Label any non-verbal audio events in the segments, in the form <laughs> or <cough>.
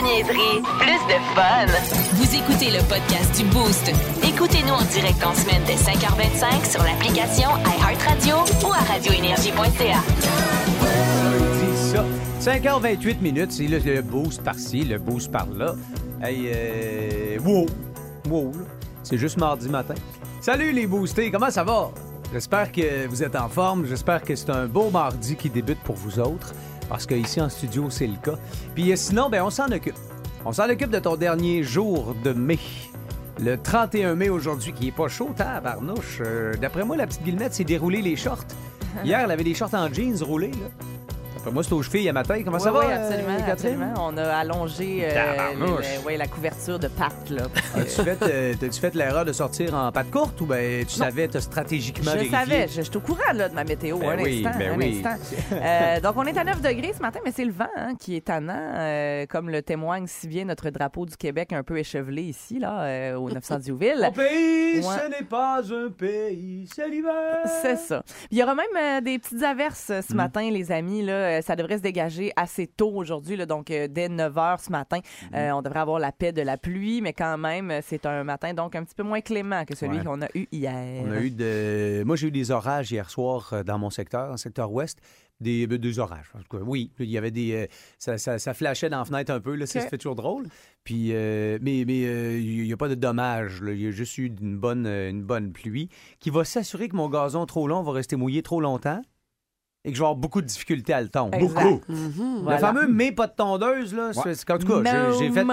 de niaiserie, plus de fun. Vous écoutez le podcast du Boost. Écoutez-nous en direct en semaine dès 5h25 sur l'application iHeartRadio ou à radioénergie.ca. Ça, 5h28 minutes, c'est le, le boost par-ci, le boost par-là. Hey, euh, wow, wow, là. c'est juste mardi matin. Salut les boostés, comment ça va? J'espère que vous êtes en forme, j'espère que c'est un beau mardi qui débute pour vous autres, parce qu'ici en studio, c'est le cas. Puis euh, sinon, ben on s'en occupe. On s'en occupe de ton dernier jour de mai. Le 31 mai aujourd'hui, qui est pas chaud, tabarnouche. Euh, D'après moi, la petite Guillemette s'est déroulé les shorts. <laughs> Hier, elle avait des shorts en jeans roulés, là. Moi, c'est aux chevilles à matin. Comment ça va, oui, euh, absolument, Catherine? absolument. On a allongé euh, Tabarnouche. le- ouais, la couverture de pâte. Là, parce que- As-tu fait, euh, t'as-tu fait l'erreur de sortir en patte courte ou ben tu savais, t'as stratégiquement je vérifié? savais, je, je suis au courant là, de ma météo. Ben un oui, instant, ben un oui. instant. <laughs> Euh, donc, on est à 9 degrés ce matin, mais c'est le vent hein, qui est tannant, euh, comme le témoigne si bien notre drapeau du Québec un peu échevelé ici, là, euh, au 900 Diouville. Mon pays, Ouais. ce n'est pas un pays, c'est l'hiver. C'est ça. Il y aura même euh, des petites averses euh, ce matin, les amis. Là, Euh, ça devrait se dégager assez tôt aujourd'hui, donc euh, dès 9 h ce matin. Mm. Euh, on devrait avoir la paix de la pluie, mais quand même, c'est un matin donc un petit peu moins clément que celui Ouais. qu'on a eu hier. On a eu de... Moi, j'ai eu des orages hier soir dans mon secteur, dans le secteur ouest. Des, des orages. En tout cas, oui, il y avait des. euh, ça, ça, ça flashait dans la fenêtre un peu, là, ça se fait toujours drôle. Puis, euh, mais mais euh, il n'y a pas de dommages. Il y a juste eu une bonne, une bonne pluie qui va s'assurer que mon gazon trop long va rester mouillé trop longtemps et que je vais avoir beaucoup de difficultés à le tondre. Exact. Beaucoup. Voilà. Le fameux mais pas de tondeuse, là. c'est- En tout cas, j'ai- fait.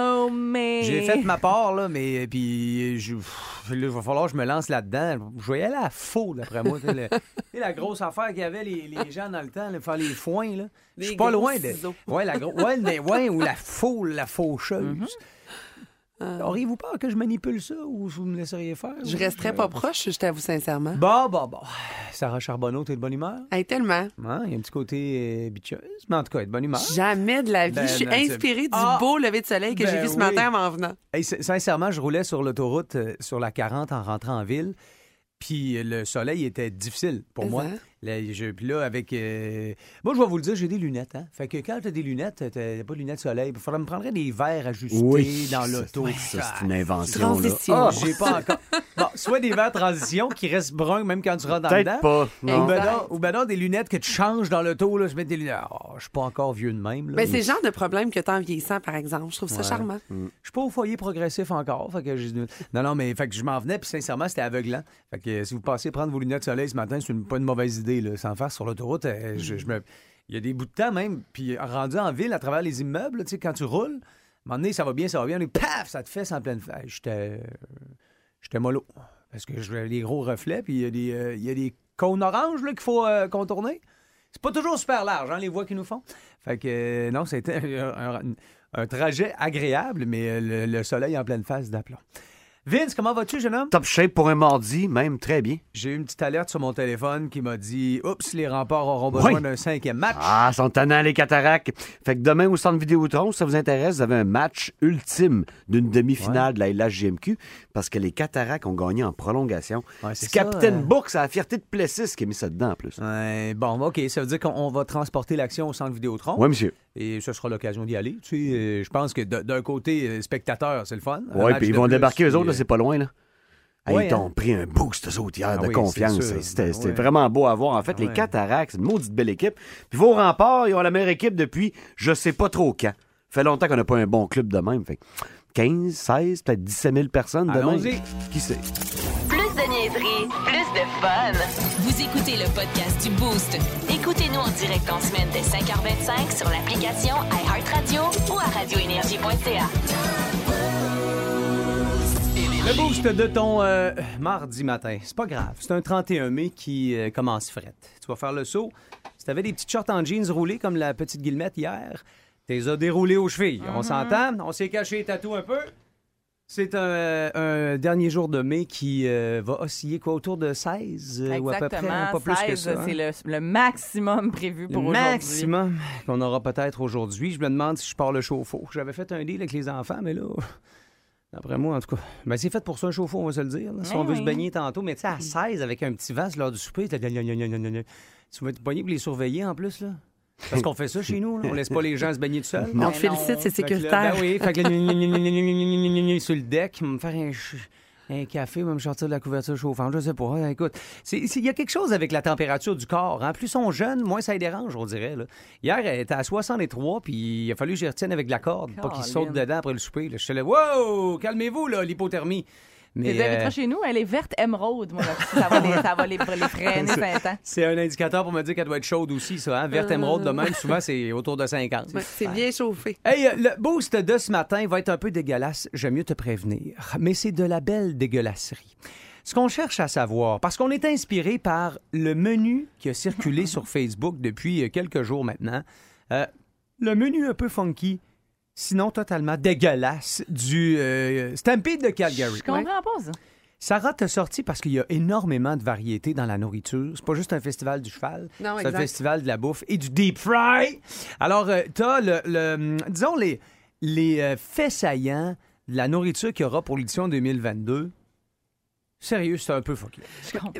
J'ai fait ma part, là, mais puis je, pff, là, il va falloir que je me lance là-dedans. Je vais y aller à faux, d'après moi. Tu sais, le- <laughs> la grosse affaire qu'il y avait, les, les gens dans le temps, là, faire les foins, là. Je suis pas loin de. ciseaux. Ouais, la gros... ouais, mais ouais, ou la faux, la faucheuse. Mm-hmm. Auriez-vous peur que je manipule ça ou vous me laisseriez faire? Je resterais pas proche, je t'avoue sincèrement. Bon, bon, bon. Sarah Charbonneau, t'es de bonne humeur? Hey, tellement. Il y a un petit côté euh, bitcheuse, mais en tout cas, elle est de bonne humeur. Jamais de la vie. Ben, je suis non, c'est- inspirée du Ah! beau lever de soleil que j'ai Ben vu ce matin en venant. Hey, sincèrement, je roulais sur l'autoroute, euh, sur la 40 en rentrant en ville. Puis euh, le soleil était difficile pour moi. Là, je- puis là, avec. euh, Moi, je vais vous le dire, j'ai des lunettes. Hein? Fait que quand t'as des lunettes, t'as pas de lunettes soleil. Il faudrait me prendre des verres ajustés dans l'auto. Ça, c'est une invention. Là. Transition. Ah, j'ai pas encore. Bon, soit des verres transition qui restent bruns même quand tu rentres dans Peut-être dedans. pas. Ou Non. ben, non, ou ben non, des lunettes que tu changes dans l'auto. là, Je mets des lunettes. Oh, je suis pas encore vieux de même. là. Mais c'est le genre de problème que t'as en vieillissant, par exemple. Je trouve ça Ouais. charmant. Je suis pas au foyer progressif encore. Fait que j'ai- non, non, mais fait que je m'en venais, puis sincèrement, c'était aveuglant. Fait que euh, si vous passez prendre vos lunettes de soleil ce matin, c'est une- pas une mauvaise Sans faire sur l'autoroute, euh, je, me... il y a des bouts de temps même, puis rendu en ville, à travers les immeubles, tu sais, quand tu roules, à un moment donné, ça va bien, ça va bien, et paf, ça te fesse en pleine face. J'étais j'étais mollo. Parce que je les gros reflets, puis il y a des, euh, il y a des cônes oranges qu'il faut euh, contourner. C'est pas toujours super large, hein, les voies qu'ils nous font. Fait que, euh, non, c'était <laughs> un, trajet agréable, mais le, le soleil en pleine face d'aplomb. Vince, comment vas-tu, jeune homme? Top shape pour un mardi, même très bien. J'ai eu une petite alerte sur mon téléphone qui m'a dit Oups, les remparts auront besoin Oui. d'un cinquième match. Ah, sont tannants les cataractes. Fait que demain au centre Vidéotron, si ça vous intéresse, vous avez un match ultime d'une demi-finale de la LHGMQ parce que les cataractes ont gagné en prolongation. Ouais, c'est Captain euh. Book, c'est la fierté de Plessis qui a mis ça dedans en plus. Ouais, bon, OK, ça veut dire qu'on va transporter l'action au centre Vidéotron. Oui, monsieur. Et ce sera l'occasion d'y aller. Tu sais, euh, je pense que d'un côté, euh, spectateur, c'est le fun. Un Oui, puis ils vont plus, débarquer eux autres, c'est pas loin, là. Hey, ils t'ont hein? pris un boost, eux autres, hier, Ah de oui, confiance. C'était ouais. vraiment beau à voir. En fait, Ah les ouais. Cataractes, c'est une maudite belle équipe. Puis vos remparts, ils ont la meilleure équipe depuis je sais pas trop quand. Fait longtemps qu'on n'a pas un bon club de même. Fait que 15, 16, peut-être 17 000 personnes de même. Allons-y. Qui sait? Plus de niaiserie, plus de fun. Vous écoutez le podcast du Boost. Écoutez-nous en direct en semaine dès 5h25 sur l'application iHeartRadio ou à radioénergie.ca. Le boost de ton euh, mardi matin, c'est pas grave. C'est un 31 mai qui euh, commence frette. Tu vas faire le saut. Si t'avais des petites shorts en jeans roulés comme la petite Guillemette hier, t'es as déroulés aux chevilles. On s'entend? On s'est caché les tatous un peu? C'est un, un dernier jour de mai qui euh, va osciller quoi, autour de 16 euh, ou à peu près, hein, pas plus que 16, ça. hein? c'est le, le maximum prévu pour Le aujourd'hui. maximum qu'on aura peut-être aujourd'hui. Je me demande si je pars le chauffe-eau. J'avais fait un deal avec les enfants, mais là, D'après moi, en tout cas. Ben, c'est fait pour ça, un chauffe-eau, on va se le dire. Si on veut se baigner tantôt, mais tu sais, à 16 avec un petit vase lors du souper, tu vas te baigner pour les surveiller en plus, là. Parce qu'on fait ça chez nous, là. on laisse pas les gens se baigner tout seuls. On te félicite, c'est sécuritaire. ben oui, fait que là, sur le deck, me faire un ch- un café, me sortir de la couverture chauffante, je sais pas. hein, Écoute, il y a quelque chose avec la température du corps. hein. Plus on jeune, moins ça les dérange, on dirait. là. Hier, elle était à 63, puis il a fallu que j'y retienne avec de la corde, pas qu'il saute dedans après le souper. là. Je suis là, wow, calmez-vous, là, l'hypothermie. Mais, Les euh, chez nous, elle est verte émeraude, moi. Ça va les, ça va les, les freiner c'est un indicateur pour me dire qu'elle doit être chaude aussi, ça. Hein? Verte émeraude de même, souvent, c'est autour de 50. Ouais, C'est bien chauffé. Hey, euh, le boost de ce matin va être un peu dégueulasse, j'aime mieux te prévenir. Mais c'est de la belle dégueulasserie. Ce qu'on cherche à savoir, parce qu'on est inspiré par le menu qui a circulé sur <laughs> Facebook depuis quelques jours maintenant, euh, le menu un peu funky, sinon totalement dégueulasse, du euh, Stampede de Calgary. Je comprends pas ça. Sarah t'a sorti parce qu'il y a énormément de variétés dans la nourriture. C'est pas juste un festival du cheval, c'est un exact. festival de la bouffe et du deep fry. Alors, euh, t'as le, le- disons, les, les euh, faits saillants de la nourriture qu'il y aura pour l'édition 2022. Sérieux, c'est un peu fucké.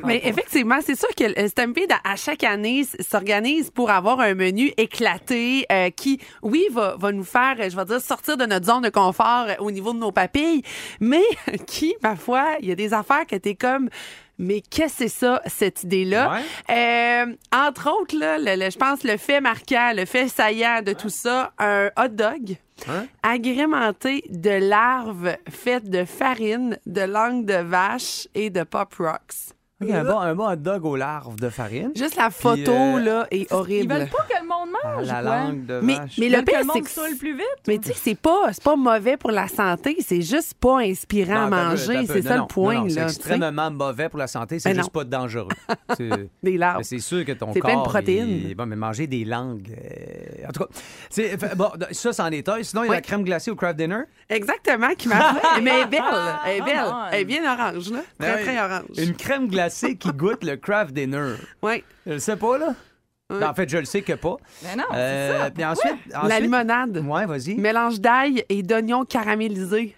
Mais pas. effectivement, c'est sûr que le Stampede, à chaque année, s'organise pour avoir un menu éclaté euh, qui, oui, va, va nous faire, je vais dire, sortir de notre zone de confort euh, au niveau de nos papilles, mais <laughs> qui, ma foi, il y a des affaires que t'es comme... Mais qu'est-ce que c'est ça, cette idée-là? Euh, entre autres, là, le- le- je pense le fait marquant, le fait saillant de tout ça, un hot dog Hein? agrémenté de larves faites de farine, de langue de vache et de pop rocks. Ok, un, bon, un bon hot dog aux larves de farine. Juste la photo, euh, là, est Ils horrible. veulent pas que le monde À mange, la ou quoi? langue de Mais, vache. mais Ils le pire, le c'est que... saoule plus vite. Mais tu sais, c'est pas, c'est pas mauvais pour la santé, c'est juste pas inspirant à Non, manger, c'est ça Non, le point, non, non, là. C'est extrêmement mauvais pour la santé, c'est juste non. pas dangereux. <laughs> C'est- Des larves. C'est sûr que ton C'est corps. plein de protéines. il- Bon, mais manger des langues. euh, En tout cas, c'est- fait- bon, ça, c'en est un. Sinon, il y a Oui. la crème glacée au craft dinner. Exactement, qui m'a fait. Mais elle est belle, <laughs> elle est belle. Ah, Elle est bien orange, là. Très, Ben oui. très orange. Une crème glacée qui goûte le craft dinner. Oui. Je le sais pas, là? Oui. Ben, en fait, je le sais que pas. Mais non, Euh, c'est ça. Puis ensuite, La ensuite- limonade. Ouais, vas-y. Mélange d'ail et d'oignons caramélisés.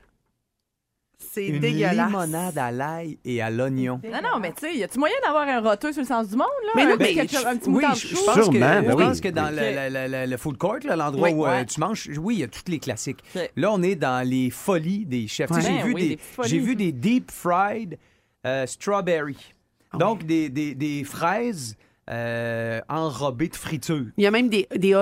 C'est Une dégueulasse. limonade à l'ail et à l'oignon. Non, non, mais tu sais, y a-tu moyen d'avoir un roteux sur le sens du monde, là? Mais non, un, mais un petit oui, je, pense Sûrement, que, ben je oui. pense que dans le, le- le- le food court, là, l'endroit Oui. où euh, Ouais. tu manges, oui, il y a tous les classiques. Là, on est dans les folies des chefs. Ouais. J'ai Ben vu, oui, des, des petites folies. j'ai vu des deep fried euh, strawberry. Ah Donc, des, des- des fraises euh, enrobées de friture. Il y a même des, des,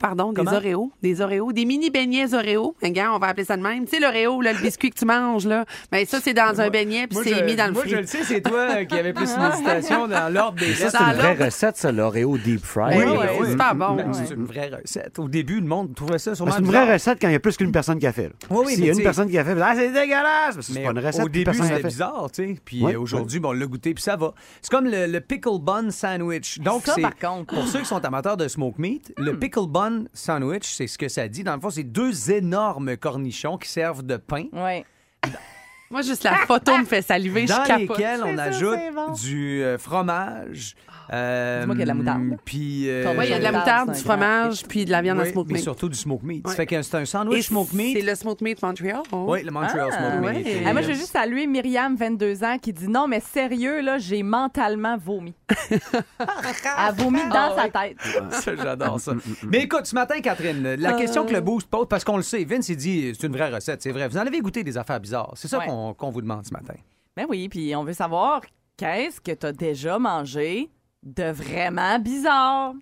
pardon, des? Oreos. Des Oreos, des mini beignets Oreo. Regarde, on va appeler ça de même. Tu sais, l'Oreo, là, le biscuit que tu manges, là. Ben, ça, c'est dans un beignet, puis c'est mis dans le moi, je le sais, c'est toi euh, qui avais plus une <laughs> hésitation dans l'ordre des Ça, c'est une vraie recette, ça, l'Oreo deep fry. Oui, Oui, c'est super bon. Ben, Ouais. C'est une vraie recette. Au début, le monde trouvait ça sûrement C'est une bizarre. vraie recette quand il y a plus qu'une personne qui a fait. Oui, oui, S'il mais y a une personne qui a fait, ah, c'est dégueulasse! Mais C'est Mais pas une recette au début, c'était bizarre, tu sais. Puis euh, aujourd'hui, bon, on l'a goûté, puis ça va. C'est comme le, le pickle bun sandwich. Donc, Ça, c'est par contre. pour ceux qui sont amateurs de smoke meat, Hmm. le pickle bun sandwich, c'est ce que ça dit. Dans le fond, c'est deux énormes cornichons qui servent de pain. Ouais. Moi, juste la photo me fait saliver, je Dans capote. lesquels on C'est ajoute c'est bon. du euh, fromage. euh, Dis-moi qu'il y a de la moutarde. Puis. euh, Ton Oui, il y a de la Moutarde, du fromage, puis de la viande oui, à smoke mais meat. surtout du smoke meat. Ça fait que c'est un Et sandwich smoke meat. C'est le smoke meat Montreal. Oui, le Montreal Ah, smoke ouais. meat. Et Ah, moi, je veux juste saluer Myriam, 22 ans, qui dit non, mais sérieux, là, j'ai mentalement vomi. <laughs> Elle vomi dans sa tête. Ça, j'adore ça. Mais écoute, ce matin, Catherine, la question que le boost pose, parce qu'on le sait, Vince, il dit c'est une vraie recette, c'est vrai. Vous en avez goûté des affaires bizarres. C'est ça Ouais. qu'on qu'on vous demande ce matin. Ben oui, puis on veut savoir qu'est-ce que tu as déjà mangé de vraiment bizarre?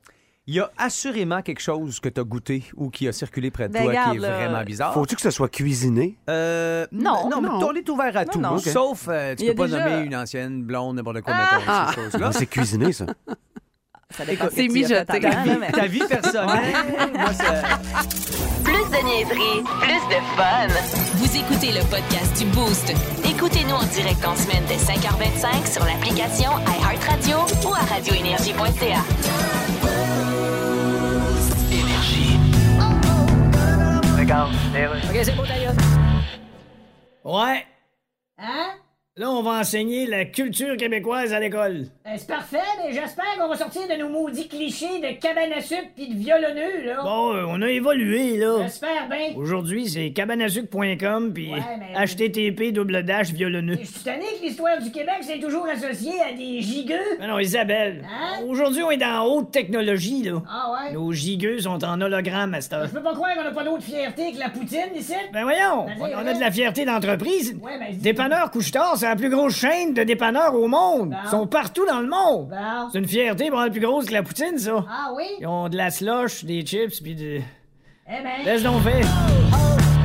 Il y a assurément quelque chose que tu as goûté ou qui a circulé près de Ben, toi regarde, qui est vraiment bizarre. Faut-tu que ce soit cuisiné? Euh, Non, non, mais non. on est ouvert à tout. non. Sauf, euh, tu peux pas déjà- nommer une ancienne blonde, n'importe quoi, Ah. mettons, Ah. ces choses-là. Non, c'est cuisiné, ça. <laughs> Ça dépend Écoute, c'est mijoté. là, mais- Ta vie personnelle, moi, ça- Plus de niaiserie, plus de fun. Vous écoutez le podcast du Boost. Écoutez-nous en direct en semaine dès 5h25 sur l'application iHeartRadio ou à radioénergie.ca. OK, c'est beau, d'ailleurs. Ouais. Hein? Là, on va enseigner la culture québécoise à l'école. Ben, c'est parfait, mais j'espère qu'on va sortir de nos maudits clichés de cabane à sucre pis de violonneux, là. Bon, euh, on a évolué, là. J'espère bien. Aujourd'hui, c'est cabanasuc.com puis Ouais, mais- http double dash violonneux. Je suis tanné que l'histoire du Québec, c'est toujours associé à des gigueux. Mais non, Isabelle. Hein? Aujourd'hui, on est dans haute technologie, là. Ah ouais? Nos gigueux sont en hologramme à cette heure. Je peux pas croire qu'on a pas d'autre fierté que la poutine ici. Ben voyons, Ben, on, on a de la fierté d'entreprise. Ouais, ben, dis- Dépanneur Couche-Tard, c'est la plus grosse chaîne de dépanneurs au monde. Bon. Ils sont partout dans le monde. Bon. C'est une fierté pour plus grosse que la poutine, ça. Ah oui? Ils ont de la slush, des chips, puis de... Eh ben. Laisse donc faire.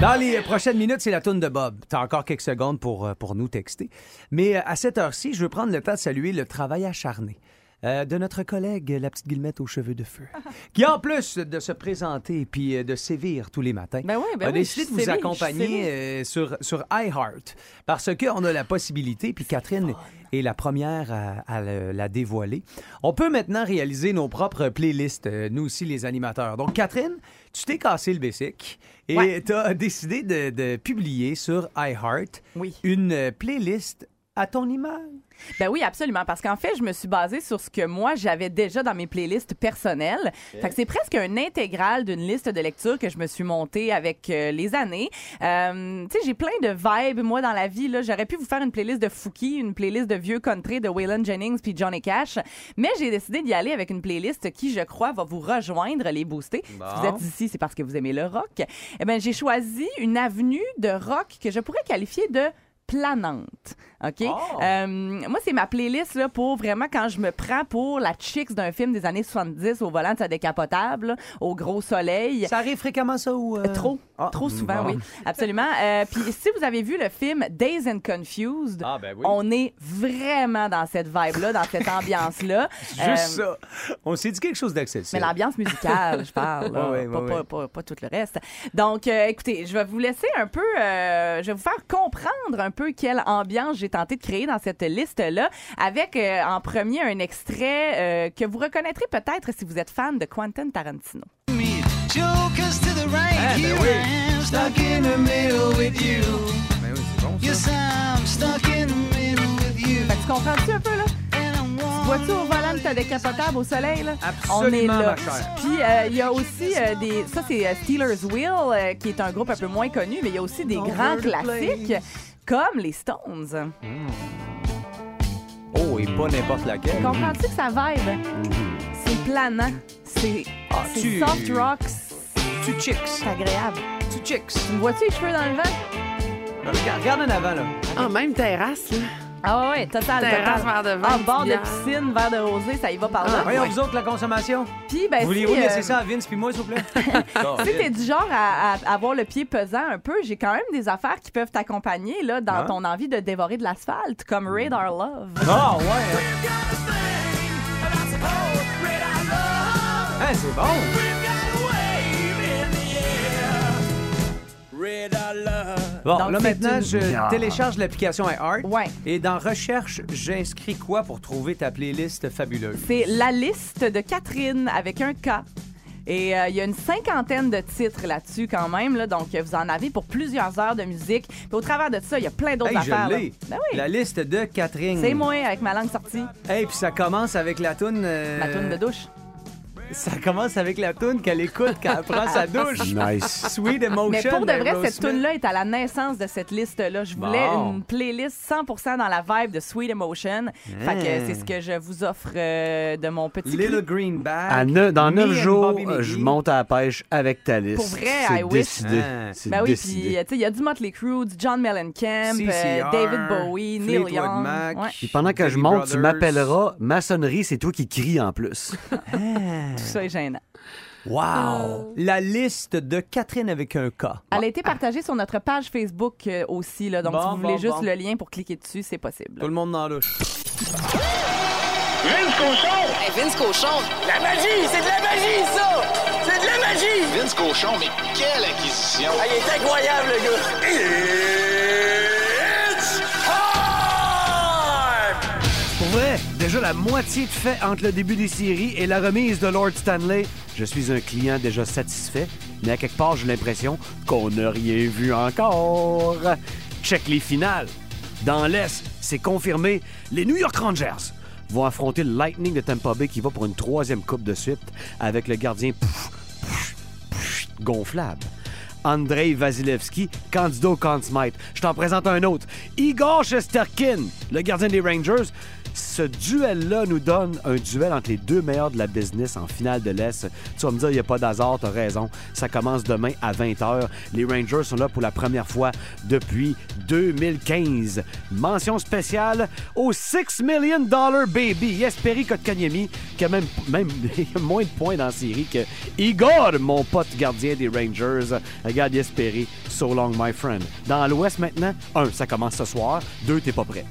Dans les prochaines minutes, c'est la tourne de Bob. T'as encore quelques secondes pour, euh, pour nous texter. Mais euh, à cette heure-ci, je veux prendre le temps de saluer le travail acharné euh, de notre collègue, la petite Guillemette aux cheveux de feu, qui, en plus de se présenter puis euh, de sévir tous les matins, Ben oui, ben a oui, décidé de vous accompagner euh, sur, sur iHeart. Parce qu'on a la possibilité, puis Catherine est la première à, à le- la dévoiler. On peut maintenant réaliser nos propres playlists, nous aussi les animateurs. Donc, Catherine, tu t'es cassé le basic et Ouais. tu as décidé de, de publier sur iHeart Oui. une playlist à ton image? Ben oui, absolument. Parce qu'en fait, je me suis basée sur ce que moi, j'avais déjà dans mes playlists personnelles. Fait que c'est presque un intégral d'une liste de lecture que je me suis montée avec euh, les années. Euh, tu sais, j'ai plein de vibes, moi, dans la vie. là. J'aurais pu vous faire une playlist de Fouki, une playlist de vieux country de Waylon Jennings puis Johnny Cash. Mais j'ai décidé d'y aller avec une playlist qui, je crois, va vous rejoindre, les booster. Si vous êtes ici, c'est parce que vous aimez le rock. Eh ben, j'ai choisi une avenue de rock que je pourrais qualifier de planante. OK? Oh. Euh, moi, c'est ma playlist là, pour vraiment quand je me prends pour la chicks d'un film des années 70 au volant de sa décapotable, là, au gros soleil. Ça arrive fréquemment, ça, ou... euh? Trop, Ah, trop souvent, oui, absolument. Euh, Puis si vous avez vu le film Days and Confused, Ah, ben oui. on est vraiment dans cette vibe-là, dans cette ambiance-là. <laughs> Juste ça. On s'est dit quelque chose d'accessible. mais l'ambiance musicale, je parle, là, <laughs> Ouais, ouais, pas, pas- ouais. pas- pas tout le reste. Donc, écoutez, je vais vous laisser un peu, je vais vous faire comprendre un peu quelle ambiance j'ai tenté de créer dans cette liste-là, avec euh, en premier un extrait euh, que vous reconnaîtrez peut-être si vous êtes fan de Quentin Tarantino. Jokers to the right, Ah, ben here oui. I am, stuck in the middle with you. Ben oui, c'est bon, ça. Yes, I'm stuck in the middle with you. Fait que tu comprends-tu un peu, là? Vois-tu au volant de ta décapotable au soleil, là? Absolument, On est là. Puis, euh, il y a aussi euh, des... Ça, c'est Steelers Wheel, euh, qui est un groupe un peu moins connu, mais il y a aussi des grands classiques, comme les Stones. Oh, et pas n'importe laquelle. Comprends-tu que ça vibe? C'est planant. C'est Ah, c'est tu- soft rock. Tu chicks. C'est agréable. Tu chicks. Vois-tu les cheveux dans le vent? Regarde, regarde en avant, là. Ah, même terrasse, là. Ah ouais, total, Terrasse, total. verre de vin, Ah, bord de bière. piscine, verre de rosé, ça y va par là. Ah, Voyons, ouais. vous autres, la consommation. Puis, ben, Voulez-vous si, euh, laisser ça à Vince puis moi, s'il vous plaît? <laughs> Si t'es du genre à, à avoir le pied pesant un peu, j'ai quand même des affaires qui peuvent t'accompagner là, dans Ah. ton envie de dévorer de l'asphalte, comme Radar Love. Ah, ouais. hein. Hein, c'est bon. Bon, Donc, là maintenant, une- je télécharge l'application iHeart. Ouais. Et dans Recherche, j'inscris quoi pour trouver ta playlist fabuleuse? C'est la liste de Catherine avec un K. Et euh, il y a une cinquantaine de titres là-dessus quand même, là, donc vous en avez pour plusieurs heures de musique. Puis au travers de ça, il y a plein d'autres Hey, affaires. je. Ben oui, La liste de Catherine. c'est moi avec ma langue sortie, Hey, puis ça commence avec la toune. euh, ma toune de douche. Ça commence avec la toune qu'elle écoute quand elle prend sa <laughs> douche. Nice. Sweet Emotion. Mais pour de vrai, cette tune-là est à la naissance de cette liste-là. Je voulais Bon. une playlist 100% dans la vibe de Sweet Emotion. Fait que c'est ce que je vous offre euh, de mon petit Little cri. Green Bag. À ne- dans Me neuf and jours, Bobby euh, je McGee. monte à la pêche avec ta liste. Pour vrai, c'est I wish. décidé. Ah. C'est Ben oui, décidé. puis euh, tu sais, il y a du Motley Crue, du John Mellencamp, euh, CCR, David Bowie, Neil Fleetwood Young. Mac. Ouais, Puis pendant que je monte, tu Brothers. m'appelleras maçonnerie, c'est toi qui cries en plus. Tout ça est gênant. Wow! La liste de Catherine avec un K. Elle a été partagée sur notre page Facebook euh, aussi, là, donc Bon, si vous voulez bon, juste bon. le lien pour cliquer dessus, c'est possible. Tout le monde dans la douche. Vince Cochon. La magie! C'est de la magie, ça! C'est de la magie! Vince Cochon, mais quelle acquisition! Ah, il est incroyable, le gars! Déjà la moitié de fait entre le début des séries et la remise de Lord Stanley. Je suis un client déjà satisfait, mais à quelque part, j'ai l'impression qu'on n'a rien vu encore. Check les finales. Dans l'Est, c'est confirmé, les New York Rangers vont affronter le Lightning de Tampa Bay qui va pour une troisième coupe de suite avec le gardien gonflable. Andrei Vasilevski, candidat au Conn. Je t'en présente un autre. Igor Shesterkin, le gardien des Rangers. Ce duel-là nous donne un duel entre les deux meilleurs de la business en finale de l'Est. Tu vas me dire, il n'y a pas d'hasard, tu as raison. Ça commence demain à 20h. Les Rangers sont là pour la première fois depuis 2015. Mention spéciale au 6 million dollar baby, Jesperi Kotkaniemi, qui a même, <laughs> moins de points dans la série que Igor, mon pote gardien des Rangers. Regarde Jesperi, so long my friend. Dans l'Ouest maintenant, un, ça commence ce soir. Deux, t'es pas prêt.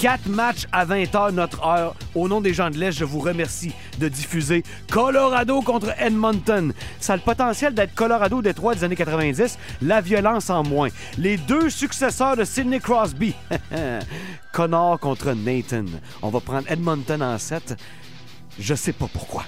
Quatre matchs à 20h notre heure. Au nom des gens de l'Est, je vous remercie de diffuser Colorado contre Edmonton. Ça a le potentiel d'être Colorado Détroit des années 90, la violence en moins. Les deux successeurs de Sidney Crosby. <laughs> Connor contre Nathan. On va prendre Edmonton en 7. Je sais pas pourquoi.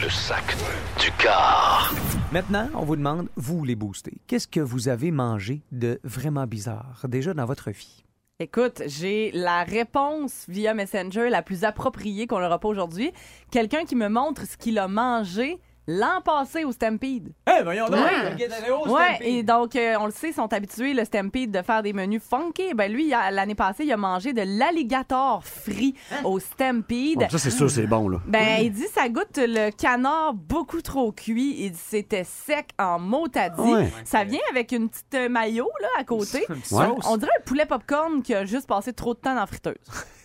Le sac du car. Maintenant, on vous demande, vous les boostés, qu'est-ce que vous avez mangé de vraiment bizarre déjà dans votre vie? Écoute, j'ai la réponse via Messenger la plus appropriée qu'on n'aura pas aujourd'hui. Quelqu'un qui me montre ce qu'il a mangé l'an passé au Stampede. Eh, voyons donc! D'aller au Ouais, et donc, euh, on le sait, ils sont habitués, le Stampede, de faire des menus funky. Ben lui, l'année passée, il a mangé de l'alligator frit au Stampede. Bon, ça, c'est sûr, c'est bon, là. Ben, il dit ça goûte le canard beaucoup trop cuit. Il dit c'était sec en mot à dit. Ouais. Ça vient avec une petite euh, maillot là à côté. Ouais. sauce. On dirait un poulet popcorn qui a juste passé trop de temps dans la friteuse. <laughs>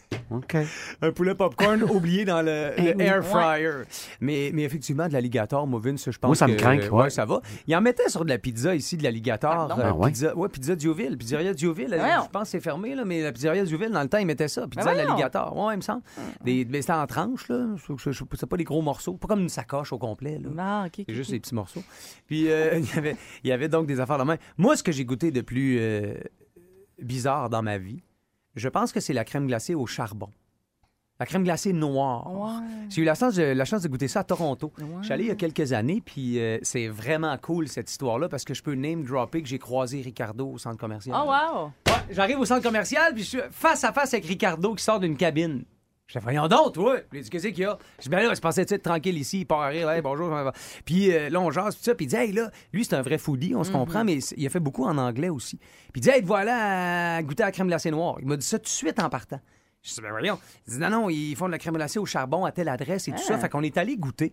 Un poulet popcorn <laughs> oublié dans le, le Eh oui. air fryer. Mais, mais effectivement, de l'alligator, moi, Vince, je pense Moi, ça me craint, ouais. ça va. Il en mettait sur de la pizza ici, de l'alligator. Pardon? euh, Ah ouais? pizza, ouais, pizza Dioville. Pizzeria Dioville, euh, je pense que c'est fermé, là, mais la pizzeria Dioville, dans le temps, ils mettaient ça. Pizza de l'alligator. Ouais, il me semble. Des, mais c'était en tranches, là. C'est pas des gros morceaux. Pas comme une sacoche au complet, là. Ah, ok. ok, C'est juste des petits morceaux. Puis euh, <laughs> il y avait- il y avait donc des affaires de main. Moi, ce que j'ai goûté de plus euh, bizarre dans ma vie, je pense que c'est la crème glacée au charbon. La crème glacée noire. J'ai eu la chance, de, la chance de goûter ça à Toronto. Ouais. Je suis allé il y a quelques années, puis euh, c'est vraiment cool cette histoire-là parce que je peux name dropper que j'ai croisé Ricardo au centre commercial. Oh, wow. Ouais, J'arrive au centre commercial, puis je suis face à face avec Ricardo qui sort d'une cabine. Je fais, voyons donc, toi. Puis il dit, qu'est-ce qu'il y a? Je dis, ben là, je pensais être tranquille ici, il part à rire, Hey, bonjour. Puis euh, là, on jase, puis ça. Puis il dit, hey, là, lui, c'est un vrai foodie, on se comprend, mais il a fait beaucoup en anglais aussi. Puis il dit, hey, te voilà à goûter à la crème glacée noire. Il m'a dit ça tout de suite en partant. Je dis, ben voyons. Il dit, non, non, ils font de la crème glacée au charbon à telle adresse et tout ça. Fait qu'on est allé goûter.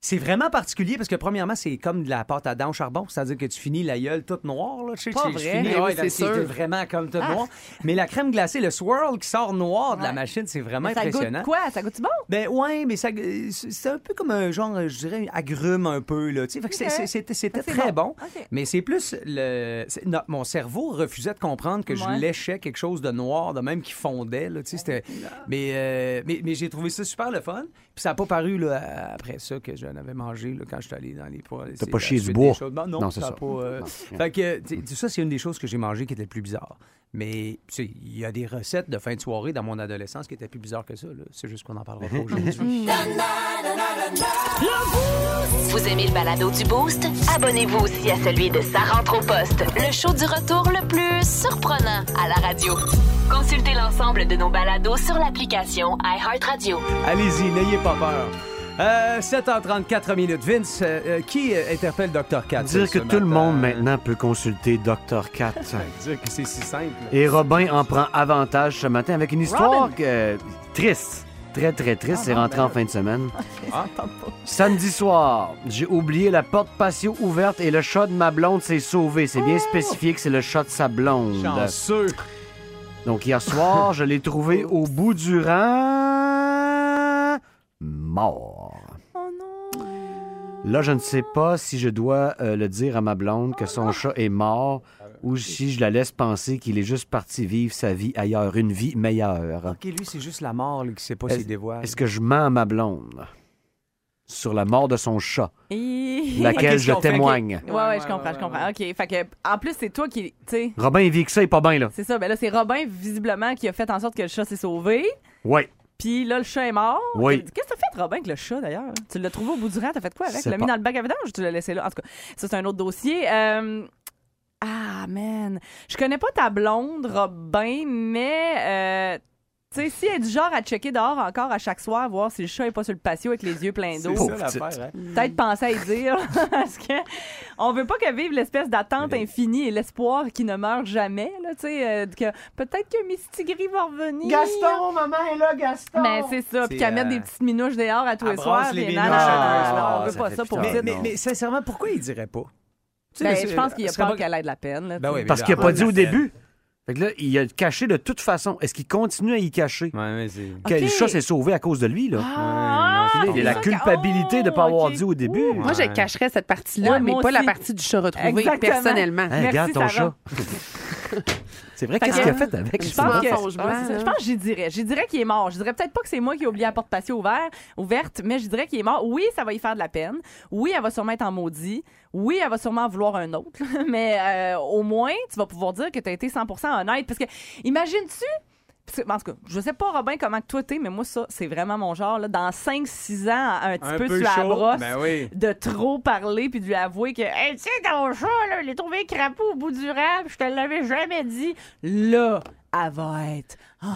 C'est vraiment particulier parce que, premièrement, c'est comme de la pâte à dents au charbon. C'est-à-dire que tu finis la gueule toute noire. Là. Tu sais, Pas tu- vrai. finis, ouais, c'est c'est sûr. vraiment comme toute noire. Mais la crème glacée, le swirl qui sort noir de la Ouais. machine, c'est vraiment Mais ça impressionnant. goûte quoi? Ça goûte bon? Ben ouais, mais ça, euh, c'est un peu comme un genre, je dirais, agrume un peu. Là, tu sais. Fait que c'est- Ok. c'est- c'était c'était C'est très bon. bon. Ok. Mais c'est plus le. c'est- non, mon cerveau refusait de comprendre que je léchais quelque chose de noir, de même qui fondait. Là, tu sais, c'était- mais euh, mais, mais j'ai trouvé ça super le fun. Puis ça n'a pas paru là, après ça que j'en avais mangé là, quand je suis allé dans les poids. T'as pas chié du bois? Non, non, Non, c'est ça pas, euh, Fait que, tu sais, ça, c'est une des choses que j'ai mangé qui était le plus bizarre. Mais tu sais, il y a des recettes de fin de soirée dans mon adolescence qui étaient plus bizarres que ça. là. C'est juste qu'on n'en parlera pas aujourd'hui. Vous aimez le balado du Boost? Abonnez-vous aussi à celui de Sa rentre au poste, le show du retour le plus surprenant à la radio. Consultez l'ensemble de nos balados sur l'application iHeartRadio. Allez-y, n'ayez pas peur. Euh, 7h34 minutes. Vince, euh, euh, qui euh, interpelle Dr. Kat? Dire que tout le monde maintenant peut consulter Dr. Cat. <laughs> Dire que c'est si simple. Et Robin en prend avantage ce matin avec une histoire triste. Très, très triste. Ah C'est rentré ben en fin de semaine. <laughs> Ah. Samedi soir, j'ai oublié la porte patio ouverte et le chat de ma blonde s'est sauvé. C'est bien spécifié que c'est le chat de sa blonde. Chanceux. Donc hier soir, je l'ai trouvé <laughs> au bout du rang. mort. Là, je ne sais pas si je dois euh, le dire à ma blonde que son chat est mort ou si je la laisse penser qu'il est juste parti vivre sa vie ailleurs, une vie meilleure. OK, lui, c'est juste la mort là, qui sait pas Est-ce- s'il dévoile. Est-ce que je mens à ma blonde sur la mort de son chat, <laughs> Et... laquelle je témoigne? Ouais, ouais, je comprends, je comprends. OK. Fait que, en plus, c'est toi qui. Tu sais. Robin, il vit que ça, il est pas bien, là. C'est ça. Ben là, c'est Robin, visiblement, qui a fait en sorte que le chat s'est sauvé. Ouais. Puis là, le chat est mort. Oui. Qu'est-ce que t'as fait, Robin, avec le chat, d'ailleurs? Tu l'as trouvé au bout du rang, t'as fait quoi avec? Tu l'as mis dans le bac à vidange ou tu l'as laissé là? En tout cas, ça, c'est un autre dossier. Euh, Ah, man. Je connais pas ta blonde, Robin, mais. euh, tu sais, si elle est du genre à checker dehors encore à chaque soir, voir si le chat est pas sur le patio avec les yeux pleins d'eau. C'est ça l'affaire, hein? Peut-être penser à y dire, <laughs> parce que on veut pas que vive l'espèce d'attente infinie et l'espoir qui ne meurt jamais, là, tu sais, euh, que peut-être que Miss Tigri va revenir. Gaston, maman est là, Gaston! Mais c'est ça, puis qu'elle mette euh, des petites minouches dehors à tous les soirs. les non, non, non, on veut Ça pas ça pour. Mais, mais, mais sincèrement, pourquoi il dirait pas? Ben, je pense qu'il a serait peur pas- qu'elle ait de la peine. Là, Ben oui. Parce qu'il n'a pas dit au peine. début. Fait que là, il a caché de toute façon. Est-ce qu'il continue à y cacher? Ouais, mais c'est. Que Ok. le chat s'est sauvé à cause de lui, là. Ah, Il y a la culpabilité de ne pas oh, avoir ok. dit au début. Moi, je cacherais cette partie-là, Ouais, mais moi pas la aussi. partie du chat retrouvé, Exactement. personnellement. Merci, regarde ton Sarah. chat. <laughs> c'est vrai, qu'est-ce que- qu'il a fait avec? Je ça? pense que, là. je pense que j'y dirais. J'y dirais qu'il est mort. Je dirais peut-être pas que c'est moi qui ai oublié la porte patio ouvert, ouverte, mais je dirais qu'il est mort. Oui, ça va y faire de la peine. Oui, elle va sûrement être en maudit. Oui, elle va sûrement en vouloir un autre. <laughs> mais euh, au moins, tu vas pouvoir dire que tu as été 100% honnête. Parce que, imagines-tu en tout cas, je sais pas, Robin, comment que toi t'es, mais moi, ça, c'est vraiment mon genre. Là. Dans 5-6 ans, un petit Un peu, peu sur la brosse, Ben oui. de trop parler puis de lui avouer que, hey, tu sais, ton chat, là, il est trouvé crapaud au bout du rap, je te l'avais jamais dit. Là, elle va être. Oh.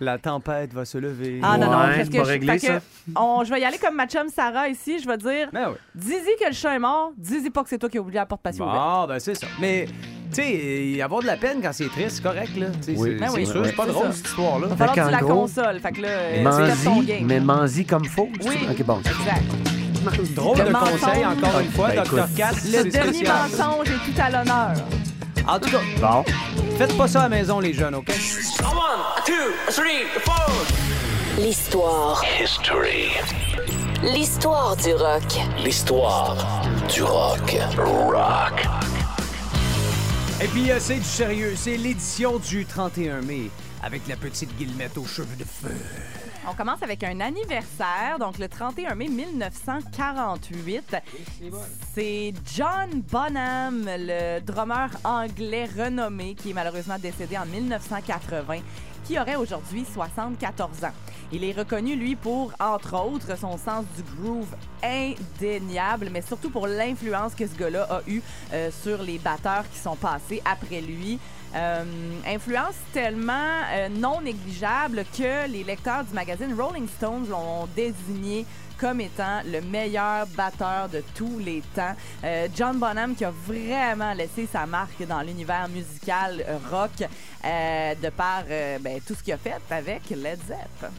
La tempête va se lever. Ah non, non, Ouais, parce c'est que pas je, réglé, fait que on- je vais y aller comme ma chum Sarah ici. Je vais dire, Ben oui. dis-y que le chat est mort, dis-y pas que c'est toi qui as oublié la porte patio ouverte. Bon, ben c'est ça. Mais, tu sais, avoir de la peine quand c'est triste, c'est correct, là. Tu sais, Oui. c'est Ben oui, c'est sûr, c'est pas c'est drôle, ça. cette histoire-là. Il va falloir que tu la qu'en gros, consoles. Fait que là, euh, tu fais ton Manzi, game. mais Manzi comme faux? Oui, OK, bon. exact. Drôle Le de mensonge. conseil, encore une fois, Ben, Dr. écoute. Cat. Le c'est dernier spécial. mensonge est tout à l'honneur. En tout cas, Bon. faites pas ça à la maison, les jeunes, OK? L'histoire. History. L'histoire du rock. L'histoire du rock. Rock. Et puis, euh, c'est du sérieux. C'est l'édition du 31 mai avec la petite guillemette aux cheveux de feu. On commence avec un anniversaire, donc le 31 mai 1948. C'est John Bonham, le drummer anglais renommé qui est malheureusement décédé en 1980, qui aurait aujourd'hui 74 ans. Il est reconnu, lui, pour, entre autres, son sens du groove indéniable, mais surtout pour l'influence que ce gars-là a eue euh, sur les batteurs qui sont passés après lui. Euh, influence tellement euh, non négligeable que les lecteurs du magazine Rolling Stones l'ont désigné comme étant le meilleur batteur de tous les temps. Euh, John Bonham qui a vraiment laissé sa marque dans l'univers musical rock de par ben, tout ce qu'il a fait avec Led Zepp.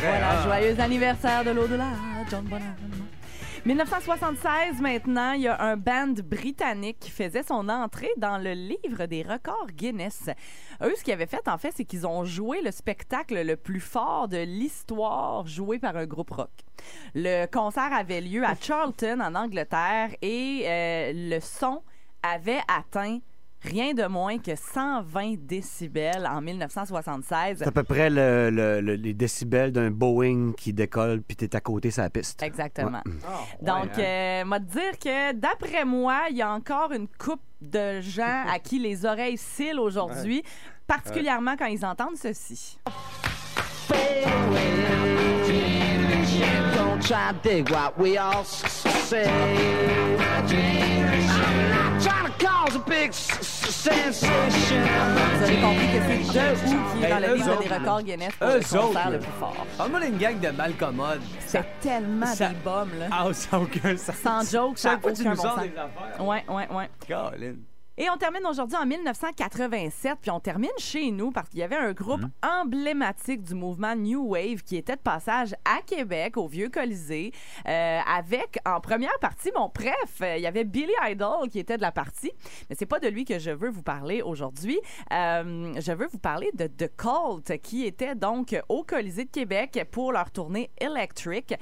Voilà, joyeux anniversaire de l'au-delà, John Bonham. 1976, maintenant, il y a un band britannique qui faisait son entrée dans le livre des records Guinness. Eux, ce qu'ils avaient fait, en fait, c'est qu'ils ont joué le spectacle le plus fort de l'histoire joué par un groupe rock. Le concert avait lieu à Charlton, en Angleterre, et euh, le son avait atteint rien de moins que 120 décibels en 1976. C'est à peu près le- le- le- les décibels d'un Boeing qui décolle puis t'es à côté sur la piste. Exactement. Ah, Donc, euh, m'a te dire que d'après moi, il y a encore une coupe de gens à qui les oreilles cillent aujourd'hui, particulièrement quand ils entendent ceci. Say. I'm not trying to cause a big sensation. Vous avez compris que c'est qui est dans le livre des records Guinness pour le concert le plus fort. D'une gang de malcommodes. C'est tellement des bombes, là. Ah, ça n'a aucun sens. Sans joke, ça n'a Chaque fois que tu aucun nous bon sors sens. des affaires. Ouais, ouais, ouais. Colin. Et on termine aujourd'hui en 1987, puis on termine chez nous parce qu'il y avait un groupe emblématique du mouvement New Wave qui était de passage à Québec, au Vieux Colisée, euh, avec en première partie, mon bref, euh, il y avait Billy Idol qui était de la partie, mais c'est pas de lui que je veux vous parler aujourd'hui. Euh, je veux vous parler de The Cult qui était donc au Colisée de Québec pour leur tournée Electric.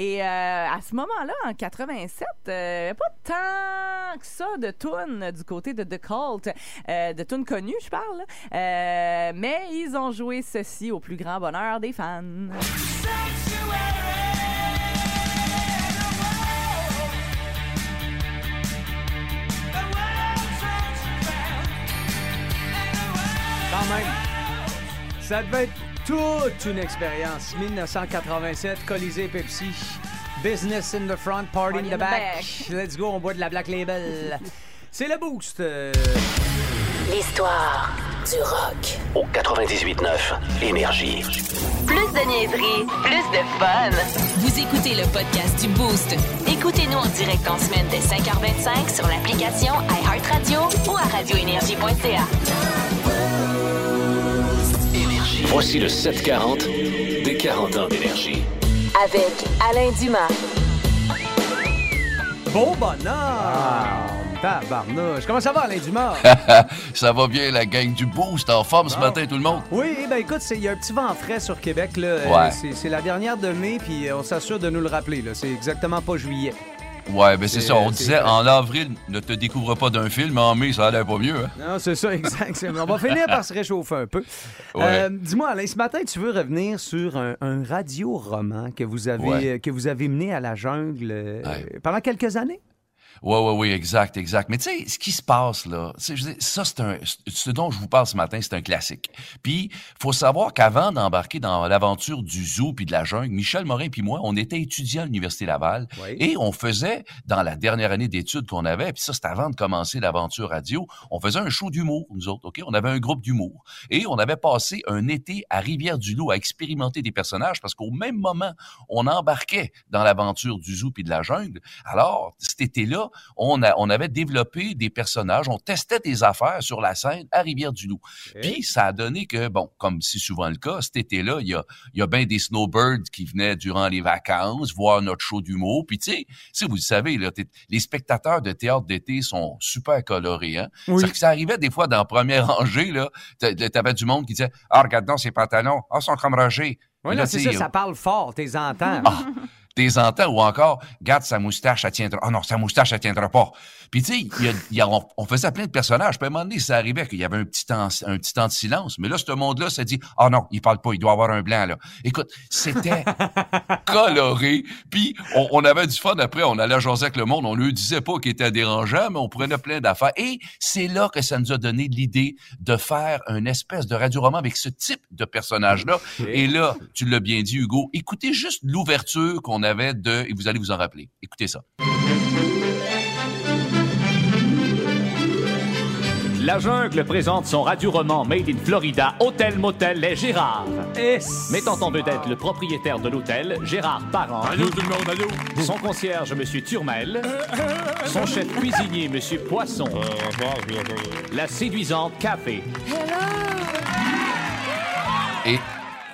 Et euh, à ce moment-là, en 87, euh, pas tant que ça de tunes du côté de The Cult, euh, de tunes connues, je parle. mais ils ont joué ceci au plus grand bonheur des fans. Quand. Ça devait être toute une expérience. 1987, Colisée Pepsi. Business in the front, party in the back. Let's go, on boit de la Black Label. <laughs> C'est le boost. Euh, L'histoire du rock. Au 98.9 Énergie. Plus de niaiserie, plus de fun. Vous écoutez le podcast du Boost. Écoutez-nous en direct en semaine dès 5h25 sur l'application iHeartRadio ou à radioénergie.ca. Voici le 740 des 40 ans d'énergie. Avec Alain Dumas. Beau bonheur! Tabarnouche. Comment ça va, Alain Dumas? <laughs> ça va bien, la gang du Boost en forme ce matin, tout le monde? Oui, ben écoute, c'est- il y a un petit vent frais sur Québec. Là. Euh, Ouais. c'est- la dernière de mai, puis on s'assure de nous le rappeler. là. C'est exactement pas juillet. Ouais, ben c'est ça. On euh, disait en avril, ne te découvre pas d'un film, en mai, ça allait pas mieux. Hein? Non, c'est ça, <laughs> exact. On va finir par se réchauffer un peu. Ouais. Euh, Dis-moi, Alain, ce matin, tu veux revenir sur un, un radio-roman que vous avez Ouais. euh, que vous avez mené à la jungle euh, Ouais. pendant quelques années? Ouais, ouais, oui, exact, exact. Mais tu sais, ce qui se passe là, je veux dire, ça, c'est un, ce dont je vous parle ce matin, c'est un classique. Puis, faut savoir qu'avant d'embarquer dans l'aventure du zoo puis de la jungle, Michel Morin puis moi, on était étudiants à l'Université Laval Oui. et on faisait, dans la dernière année d'études qu'on avait, puis ça, c'était avant de commencer l'aventure radio, on faisait un show d'humour, nous autres, OK? On avait un groupe d'humour. Et on avait passé un été à Rivière-du-Loup à expérimenter des personnages parce qu'au même moment, on embarquait dans l'aventure du zoo puis de la jungle. Alors, cet été-là, on, a, on avait développé des personnages, on testait des affaires sur la scène à Rivière-du-Loup. Puis ça a donné que, bon, comme c'est souvent le cas, cet été-là, il y a, y a bien des snowbirds qui venaient durant les vacances voir notre show d'humour. Puis tu sais, vous le savez, là, les spectateurs de théâtre d'été sont super colorés. Hein? Oui. Ça, ça arrivait des fois dans la première <laughs> rangée, là, t'a- t'avais du monde qui disait « Ah, regarde donc ses pantalons, ah, ils sont comme Roger. » Oui, c'est ça, ça parle fort, t'es entends. ah, des entends ou encore, garde sa moustache, elle tiendra. Ah non, sa moustache, elle tiendra pas. Puis tu sais, il y a- il y a- on, on faisait plein de personnages. Puis à un moment donné, ça arrivait qu'il y avait un petit temps, un petit temps de silence. Mais là, ce monde-là s'est dit, ah non, il parle pas, il doit avoir un blanc là. Écoute, c'était <laughs> coloré. Puis on, on avait du fun après. On allait jaser avec le monde. On lui disait pas qu'il était dérangeant, mais on prenait plein d'affaires. Et c'est là que ça nous a donné l'idée de faire une espèce de radio-roman avec ce type de personnage-là. Et là, tu l'as bien dit, Hugo, écoutez juste l'ouverture qu'on avait de, et vous allez vous en rappeler. Écoutez ça. La jungle présente son radio-roman Made in Florida, Hôtel Motel Les Gérard. Mettant en vedette le propriétaire de l'hôtel, Gérard Parent. Allô, tout le monde, allô? Son concierge, Monsieur Turmel. Son chef cuisinier, Monsieur Poisson. La séduisante Café. Et,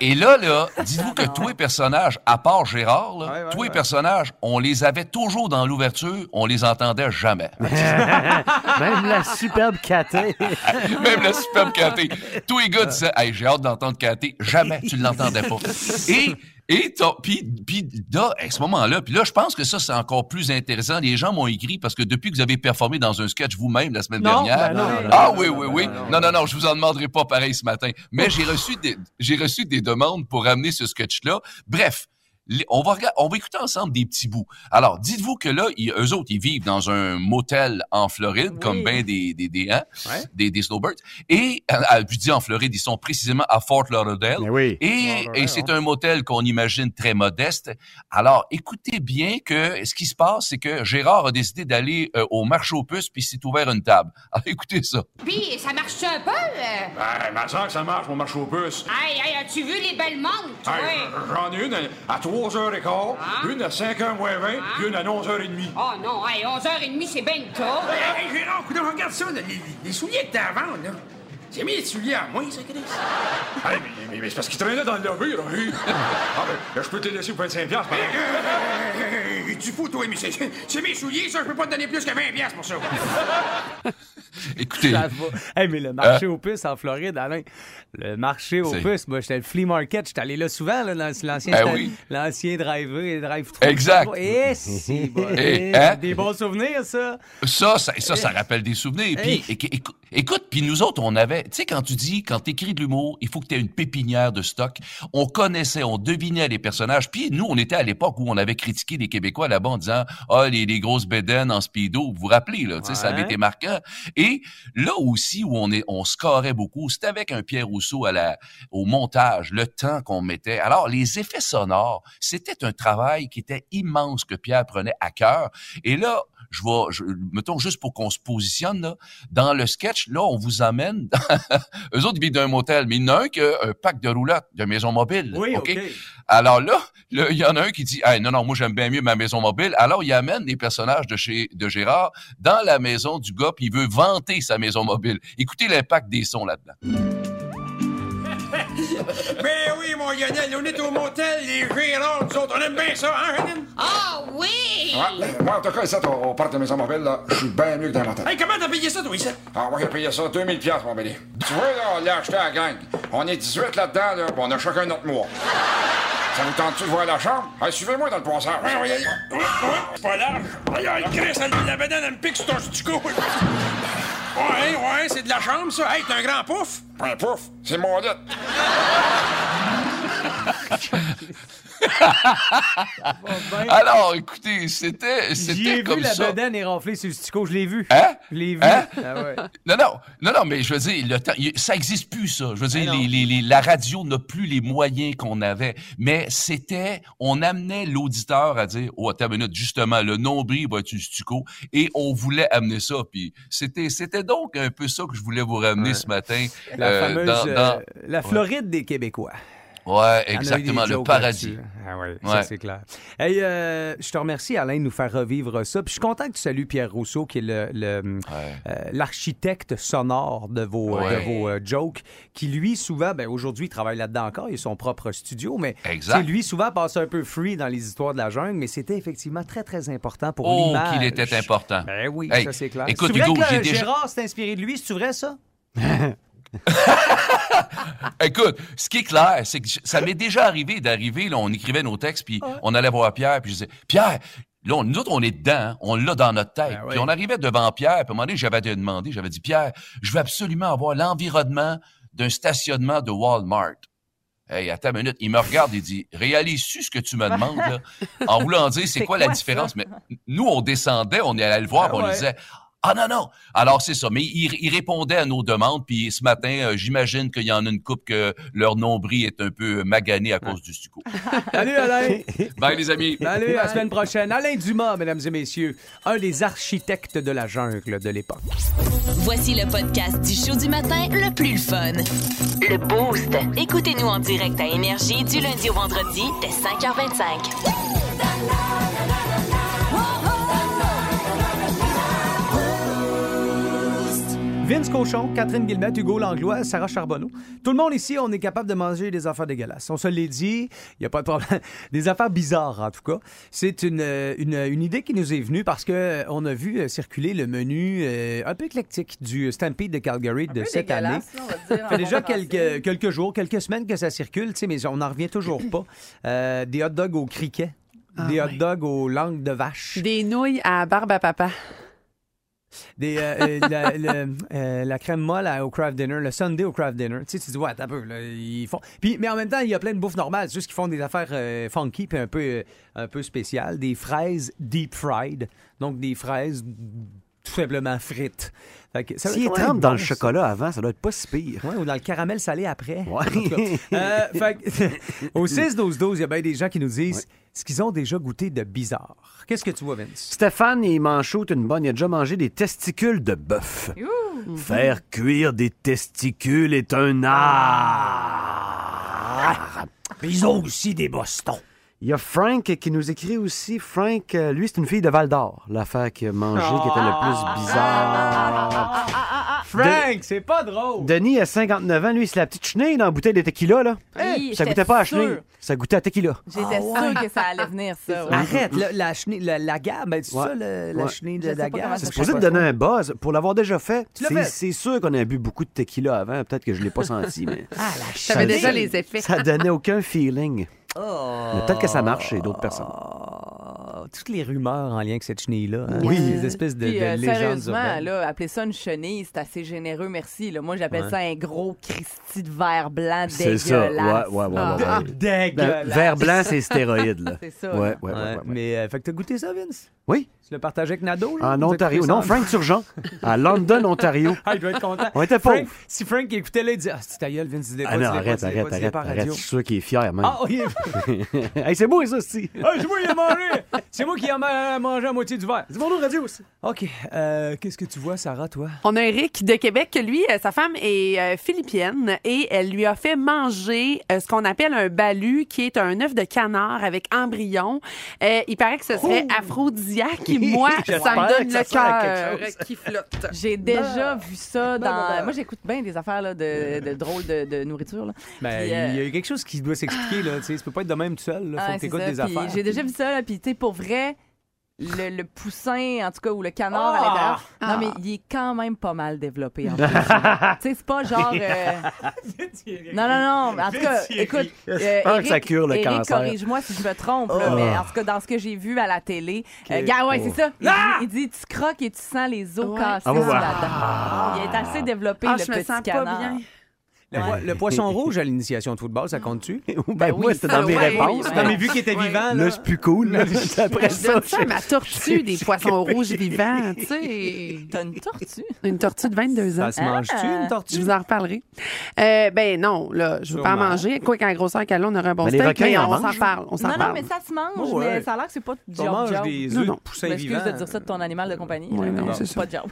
et là, là, dites-vous que <laughs> tous les personnages, à part Gérard, là, tous les personnages, on les avait toujours dans l'ouverture, on les entendait jamais. <laughs> Même la superbe Cathy. <laughs> Même la superbe Cathy. Tous les gars disaient, hey, j'ai hâte d'entendre Cathy. Jamais tu l'entendais pas. Et, et t'as- puis, puis là, à ce moment-là, puis là, je pense que ça, c'est encore plus intéressant. Les gens m'ont écrit parce que depuis que vous avez performé dans un sketch vous-même la semaine Non, dernière. ben non, non, ah non, oui, non, oui, non, oui. non, Non, non, non, je vous en demanderai pas pareil ce matin. Mais j'ai reçu des, j'ai reçu des demandes pour amener ce sketch-là. Bref. Les- On va, regarder, on va écouter ensemble des petits bouts. Alors, dites-vous que là, ils- eux autres, ils vivent dans un motel en Floride, comme ben des, des, des, hein, des, des snowbirds. Et, euh, euh, je dis en Floride, ils sont précisément à Fort Lauderdale. oui. Et, et c'est un motel qu'on imagine très modeste. Alors, écoutez bien que ce qui se passe, c'est que Gérard a décidé d'aller euh, au marché aux puces, puis s'est ouvert une table. <laughs> Alors, écoutez ça. Puis, ça marche un peu? euh? Ben, ma soeur, que ça marche, mon marché aux puces. Hey, hey, as-tu vu les belles montres, toi? Hey, J'en ai une à 3h15, une à 5h moins 20, puis une à 11h30. Oh non, hey, 11h30, c'est bien tôt. Hey, hey, Gérard, regarde ça, là, les, les souliers que t'as à vendre, là. C'est mis les souliers à moi, ça, Chris? <laughs> Hey, mais, mais- mais c'est parce qu'il traînait dans le lobby, là. Hey. <laughs> Ah, ben, je peux te laisser pour 25$, piastres, par exemple. Tu fous, toi, mais c'est mes souliers, ça, je peux pas te donner plus que 20$ piastres pour ça. <laughs> <laughs> Écoutez. Hey, mais le marché Hein? aux puces en Floride, Alain, le marché aux puces, moi, j'étais le flea market, j'étais allé là souvent, là, dans l'ancien sta- oui. l'ancien driver, drive Exact. Et si, bon, Eh, hein? Des bons souvenirs, ça. Ça, ça, ça, ça rappelle des souvenirs. Puis, éc- Écoute, puis nous autres, on avait, tu sais, quand tu dis, quand t'écris de l'humour, il faut que tu aies une pépinière de stock. On connaissait, on devinait les personnages. Puis nous, on était à l'époque où on avait critiqué les Québécois là-bas en disant, ah, les, les grosses bédaines en speedo, vous vous rappelez, là, tu sais, ça avait été marquant. Et là aussi où on est, on scorait beaucoup, c'était avec un Pierre Rousseau à la, au montage, le temps qu'on mettait. Alors, les effets sonores, c'était un travail qui était immense que Pierre prenait à cœur. Et là, je vais, je, mettons juste pour qu'on se positionne, là, dans le sketch, là, on vous amène, <laughs> eux autres, ils vivent d'un motel, mais il y en a un qui a un pack de roulottes de maison mobile. Oui, OK. Alors là, là, il y en a un qui dit, hey, non, non, moi, j'aime bien mieux ma maison mobile. Alors, il amène les personnages de chez, de Gérard dans la maison du gars, puis il veut vanter sa maison mobile. Écoutez l'impact des sons là-dedans. <laughs> Ben oui, mon Lionel, on est au motel, les Gérards, nous autres, on aime bien ça, hein, Hélène? Ah oui! Ouais, moi, en tout cas, ici, au, au parc de maison mobile, là, je suis bien mieux que dans l'hôtel. Hey, comment t'as payé ça, toi, ici? Ah, moi, j'ai payé ça 2000 piastres, mon bébé. Tu vois, là, on l'a acheté à la gang. On est 18 là-dedans, là, puis on a chacun notre mois. Ça vous tente-tu de voir la chambre? Hey, suivez-moi dans le passage. Ouais, ouais, ouais, ouais, c'est pas large. Aïe, aïe, Chris, la banane, elle me pique sur ton stico. Ouais, ouais, c'est de la chambre, ça. Hey, t'as un grand pouf? Pas un pouf, c'est mon lit. <laughs> Alors, écoutez, c'était, J'y ai c'était vu comme la ça. bedaine est renflée sur le stico, je l'ai vu. Hein? Je l'ai vu. Hein? Ah ouais. Non, non, non, non, mais je veux dire, le temps, ça existe plus, ça. Je veux dire, les, les- les- la radio n'a plus les moyens qu'on avait. Mais c'était, on amenait l'auditeur à dire, oh, attends une minute, justement, le nombril va être du stucco. Et on voulait amener ça. Puis c'était, c'était donc un peu ça que je voulais vous ramener ce matin. La euh, fameuse. dans- euh, la Floride des Québécois. Ouais, exactement, le paradis. Ah ouais, Ouais. ça c'est clair. Hey, euh, je te remercie Alain de nous faire revivre ça. Puis je suis content que tu salues Pierre Rousseau qui est le, le, euh, l'architecte sonore de vos, Ouais. de vos euh, jokes, qui lui souvent, ben aujourd'hui il travaille là-dedans encore, il a son propre studio, mais Exact. lui souvent passe un peu free dans les histoires de la jungle, mais c'était effectivement très très important pour Oh, l'image. qu'il était important. Ben oui, Hey, ça c'est clair. écoute, Hugo, que j'ai déjà- Gérard s'est inspiré de lui, c'est vrai ça? <laughs> <laughs> Écoute, ce qui est clair, c'est que ça m'est déjà arrivé d'arriver, là, on écrivait nos textes, puis on allait voir Pierre, puis je disais, Pierre, là, on- nous autres, on est dedans, hein, on l'a dans notre tête. Ben Puis on arrivait devant Pierre, puis à un moment donné, j'avais demandé, j'avais dit, Pierre, je veux absolument avoir l'environnement d'un stationnement de Walmart. Hey, attends une minute. Il me regarde et dit, réalises-tu ce que tu me demandes, là? En voulant dire, c'est <laughs> quoi, la différence? ça? Mais nous, on descendait, on allait le voir, Ah puis on lui ouais. disait, ah non, non. Alors, c'est ça. Mais il, il répondait à nos demandes. Puis ce matin, euh, j'imagine qu'il y en a une couple que leur nombril est un peu magané à cause du stucco. <laughs> Salut Alain! Bye, les amis. Salut, à la semaine prochaine. Alain Dumas, mesdames et messieurs, un des architectes de la jungle de l'époque. Voici le podcast du show du matin le plus le fun. Le Boost. Écoutez-nous en direct à Énergie du lundi au vendredi dès 5h25. Vince Cochon, Catherine Guillemette, Hugo Langlois, Sarah Charbonneau. Tout le monde ici, on est capable de manger des affaires dégueulasses. On se l'est dit, il n'y a pas de problème. <laughs> Des affaires bizarres, en tout cas. C'est une, euh, une, une idée qui nous est venue parce que euh, on a vu euh, circuler le menu euh, un peu éclectique du Stampede de Calgary de peu cette année. dégueulasse, là, on va dire, Ça fait déjà quelques, quelques jours, quelques semaines que ça circule, tu sais, mais on n'en revient toujours pas. Euh, des hot dogs au criquet. des hot dogs aux langues de vache. Des nouilles à barbe à papa. Euh, euh, euh, la crème molle au craft dinner, le Sunday au craft dinner. Tu sais, tu dis, ouais, un peu, ils font. Puis, mais en même temps, il y a plein de bouffe normale. Juste qu'ils font des affaires funky puis un peu, un peu spéciales. Des fraises deep fried. Donc, des fraises tout simplement frites. Fait que ça doit S'il être trempe dans le chocolat avant, ça doit être pas si pire. Ouais, ou dans le caramel salé après. Ouais. Euh, <laughs> fait que, <laughs> au 6-12-12, il y a bien des gens qui nous disent ce qu'ils ont déjà goûté de bizarre. Qu'est-ce que tu vois, Vince? Stéphane, il m'enchoute une bonne. Il a déjà mangé des testicules de bœuf. Faire cuire des testicules est un art. Mais ils ont aussi des bostons. Il y a Frank qui nous écrit aussi. Frank, euh, lui, c'est une fille de Val d'Or. L'affaire qu'il a mangée qui était le plus bizarre. Frank, c'est pas drôle. Denis, à 59 ans, lui, c'est la petite chenille dans la bouteille de tequila, là. Oui, ça j'étais goûtait pas à chenille. Ça goûtait à tequila. J'étais sûre que ça allait venir, ça. ouais. Arrête, la, la, chenille- la, la gamme, ben, c'est Ouais. ça, le- la Ouais. chenille de la gamme? C'est ça supposé te donner un buzz. Pour l'avoir déjà fait, c'est sûr qu'on a bu beaucoup de tequila avant. Peut-être que je l'ai pas senti, mais Ah, la J'avais déjà les effets. ça donnait aucun feeling. Oh. Peut-être que ça marche chez d'autres personnes. Toutes les rumeurs en lien avec cette chenille-là. hein? Oui. Des espèces de, Puis, de euh, légendes sérieusement, urbaines. là, appeler ça une chenille, c'est assez généreux, merci. Là. Moi, j'appelle Ouais. ça un gros Christy de verre blanc C'est ça. Ouais, ouais, ouais. ouais, Ah. ouais. Dégueulasse. Vert blanc, c'est stéroïde, là. <laughs> C'est ça. Ouais, ouais, Ouais, ouais. Mais, euh, fait que t'as goûté ça, Vince? Oui. Tu l'as partagé avec Nado? là? En Vous avez Ontario. ça Non, Frank Turgeon. À London, Ontario. <laughs> Ah, il doit être content. On était Frank- pauvres. Si Frank écoutait là, il disait Ah, c'est ta gueule, Vince, dis-le pas, Ah non, dis-le pas, arrête, dis-le arrête, pas, dis-le arrête, pas à arrête. radio. Je suis sûr qu'il est fier, même. Ah, oui. <laughs> hey, c'est beau, ça, aussi. Ah, ai mangé. C'est moi qui ai ma- mangé la moitié du verre. Dis bonjour radio aussi. OK. Euh, Qu'est-ce que tu vois, Sarah, toi? On a Eric de Québec, que lui, euh, sa femme est euh, philippienne et elle lui a fait manger euh, ce qu'on appelle un balu, qui est un œuf de canard avec embryon. Euh, il paraît que ce serait aphrodisiaque et <laughs> moi, ça me donne le à cœur qui flotte. J'ai déjà Ah. vu ça dans. Moi, j'écoute bien des affaires là, de, de drôles de, de nourriture. Là. Ben, Puis, il y a quelque chose qui doit s'expliquer, là. Tu sais, ça peut pas être de même tout seul, là. Faut Ouais, que ça. des Puis affaires. J'ai déjà vu ça, là, puis tu sais, pour vrai, le, le poussin, en tout cas, ou le canard Ah! à l'intérieur, non, Ah! mais il est quand même pas mal développé. en plus. <laughs> tu sais, c'est pas genre... euh, <laughs> Non, non, non, mais en tout cas, écoute, euh, J'espère que ça Eric, cure le Eric, cancer. corrige-moi si je me trompe, là, Ah. mais en tout cas, dans ce que j'ai vu à la télé, Ok. euh, gars, ouais, Oh. c'est ça. Il, dit, il dit, tu croques et tu sens les os cassés Ah, ouais. la dent. Il est assez développé, Ah, le je me petit sens pas canard. bien. Le, poi- le poisson rouge à l'initiation de football, ça compte-tu? <laughs> Ben, moi, c'était dans mes réponses. Non, mais vu qu'il était vivant, Là, c'est plus cool. là. <laughs> Après Je ça, donne ça à ma tortue des <laughs> poissons rouges vivants, tu sais. T'as une tortue? Une tortue de 22 ans. Ça se mange-tu, une tortue? Je vous en reparlerai. Euh, ben non, là, je veux pas en manger. Quoi qu'en grosseur qu'elle a, on aurait un bon Mais steak, requins mais en on s'en parle. On s'en Non, non, parle. mais ça se mange, Oh, ouais. mais ça a l'air que c'est pas On job mange job. des Non, œufs non. de poussin vivant. de dire ça de ton animal de compagnie. Oui, non, c'est. Pas de job.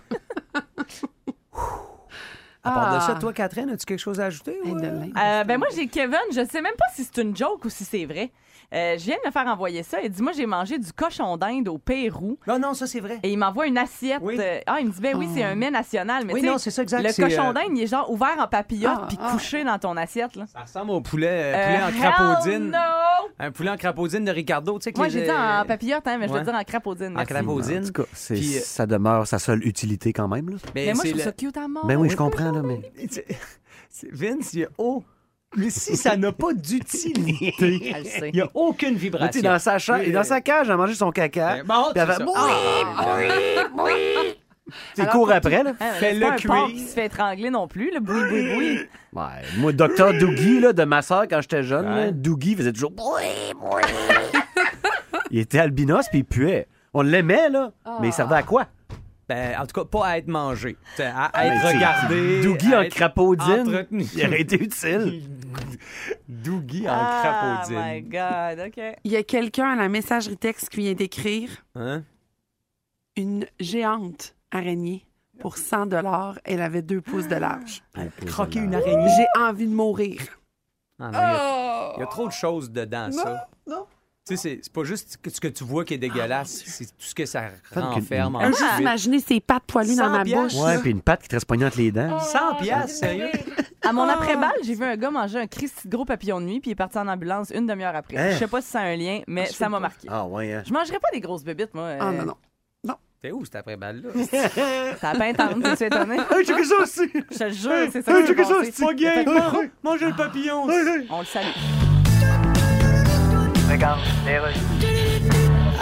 À part de Ah. ça, toi, Catherine, as-tu quelque chose à ajouter? ou, euh? Euh, ben moi, j'ai Kevin. Je sais même pas si c'est une joke ou si c'est vrai. Euh, je viens de me faire envoyer ça. Il dit Moi, j'ai mangé du cochon d'Inde au Pérou. Non, non, ça, c'est vrai. Et il m'envoie une assiette. Oui. euh, ah, il me dit Ben oui, c'est un mets national. Mais Oui, tu sais, non, c'est ça, exact. Le cochon euh, d'Inde, il est genre ouvert en papillote Ah, puis ah. couché dans ton assiette. Là. Ça ressemble au poulet, euh, Euh, poulet en hell crapaudine. no! Un poulet en crapaudine de Ricardo, tu sais. que Moi, j'ai dit en papillote, hein, mais je veux dire en crapaudine. En crapaudine. En tout cas, c'est- Puis, euh, ça demeure sa seule utilité quand même. Là. Mais moi, je trouve le- ça cute à mort. Ben oui, je comprends. Là, mais... <laughs> Vince, il y a. Mais si ça n'a pas d'utilité, <laughs> il n'y a aucune Tu sais, vibration. dans sa, cha- Oui, dans sa cage, elle a mangé son caca. Ben, bon, Puis elle c'est fait ça. pour après, là. Fais-le c'est pas un cuire. qui se fait étrangler non plus, le boui, boui, boui. Ouais, moi, docteur Doogie, là, de ma soeur, quand j'étais jeune, Ouais. là, Doogie faisait toujours boui, boui. <laughs> Il était albinos, puis il puait. On l'aimait, là, mais il servait à quoi? Ben, en tout cas, pas à être mangé. À, à Mais être regardé. Doogie à en crapaudine, il aurait été utile. <laughs> Doogie en Oh crapaudine. my God, OK. Il y a quelqu'un à la messagerie texte qui vient d'écrire Hein? une géante araignée pour 100 dollars. Elle avait deux pouces de large. <gasps> Croquer une araignée. J'ai envie de mourir. Ah non, il, y a, il y a trop de choses dedans, ça. non. Tu sais, c'est- pas juste ce que tu vois qui est dégueulasse, c'est tout ce que ça renferme Ah, en Juste imaginer ses pattes poilues dans 100 ma bouche. Ouais, puis une patte qui te reste poignée entre les dents. 100 piastres, sérieux? À mon après-balle, j'ai vu un gars manger un Christy de gros papillon de nuit, puis il est parti en ambulance une demi-heure après. Hein? Je sais pas si ça a un lien, mais ça m'a marqué. Ah, ouais, hein. Je mangerais pas des grosses bébites, moi. Ah euh, non, non. T'es où cette après-balle-là? <laughs> Ça a pas intenté, t'es-tu étonné? Hey, checker ça aussi! Je te le jure, c'est ça Hey, checker ça, pas gay! Effectivement, Manger le papillon! On le salue. fréquence des rues.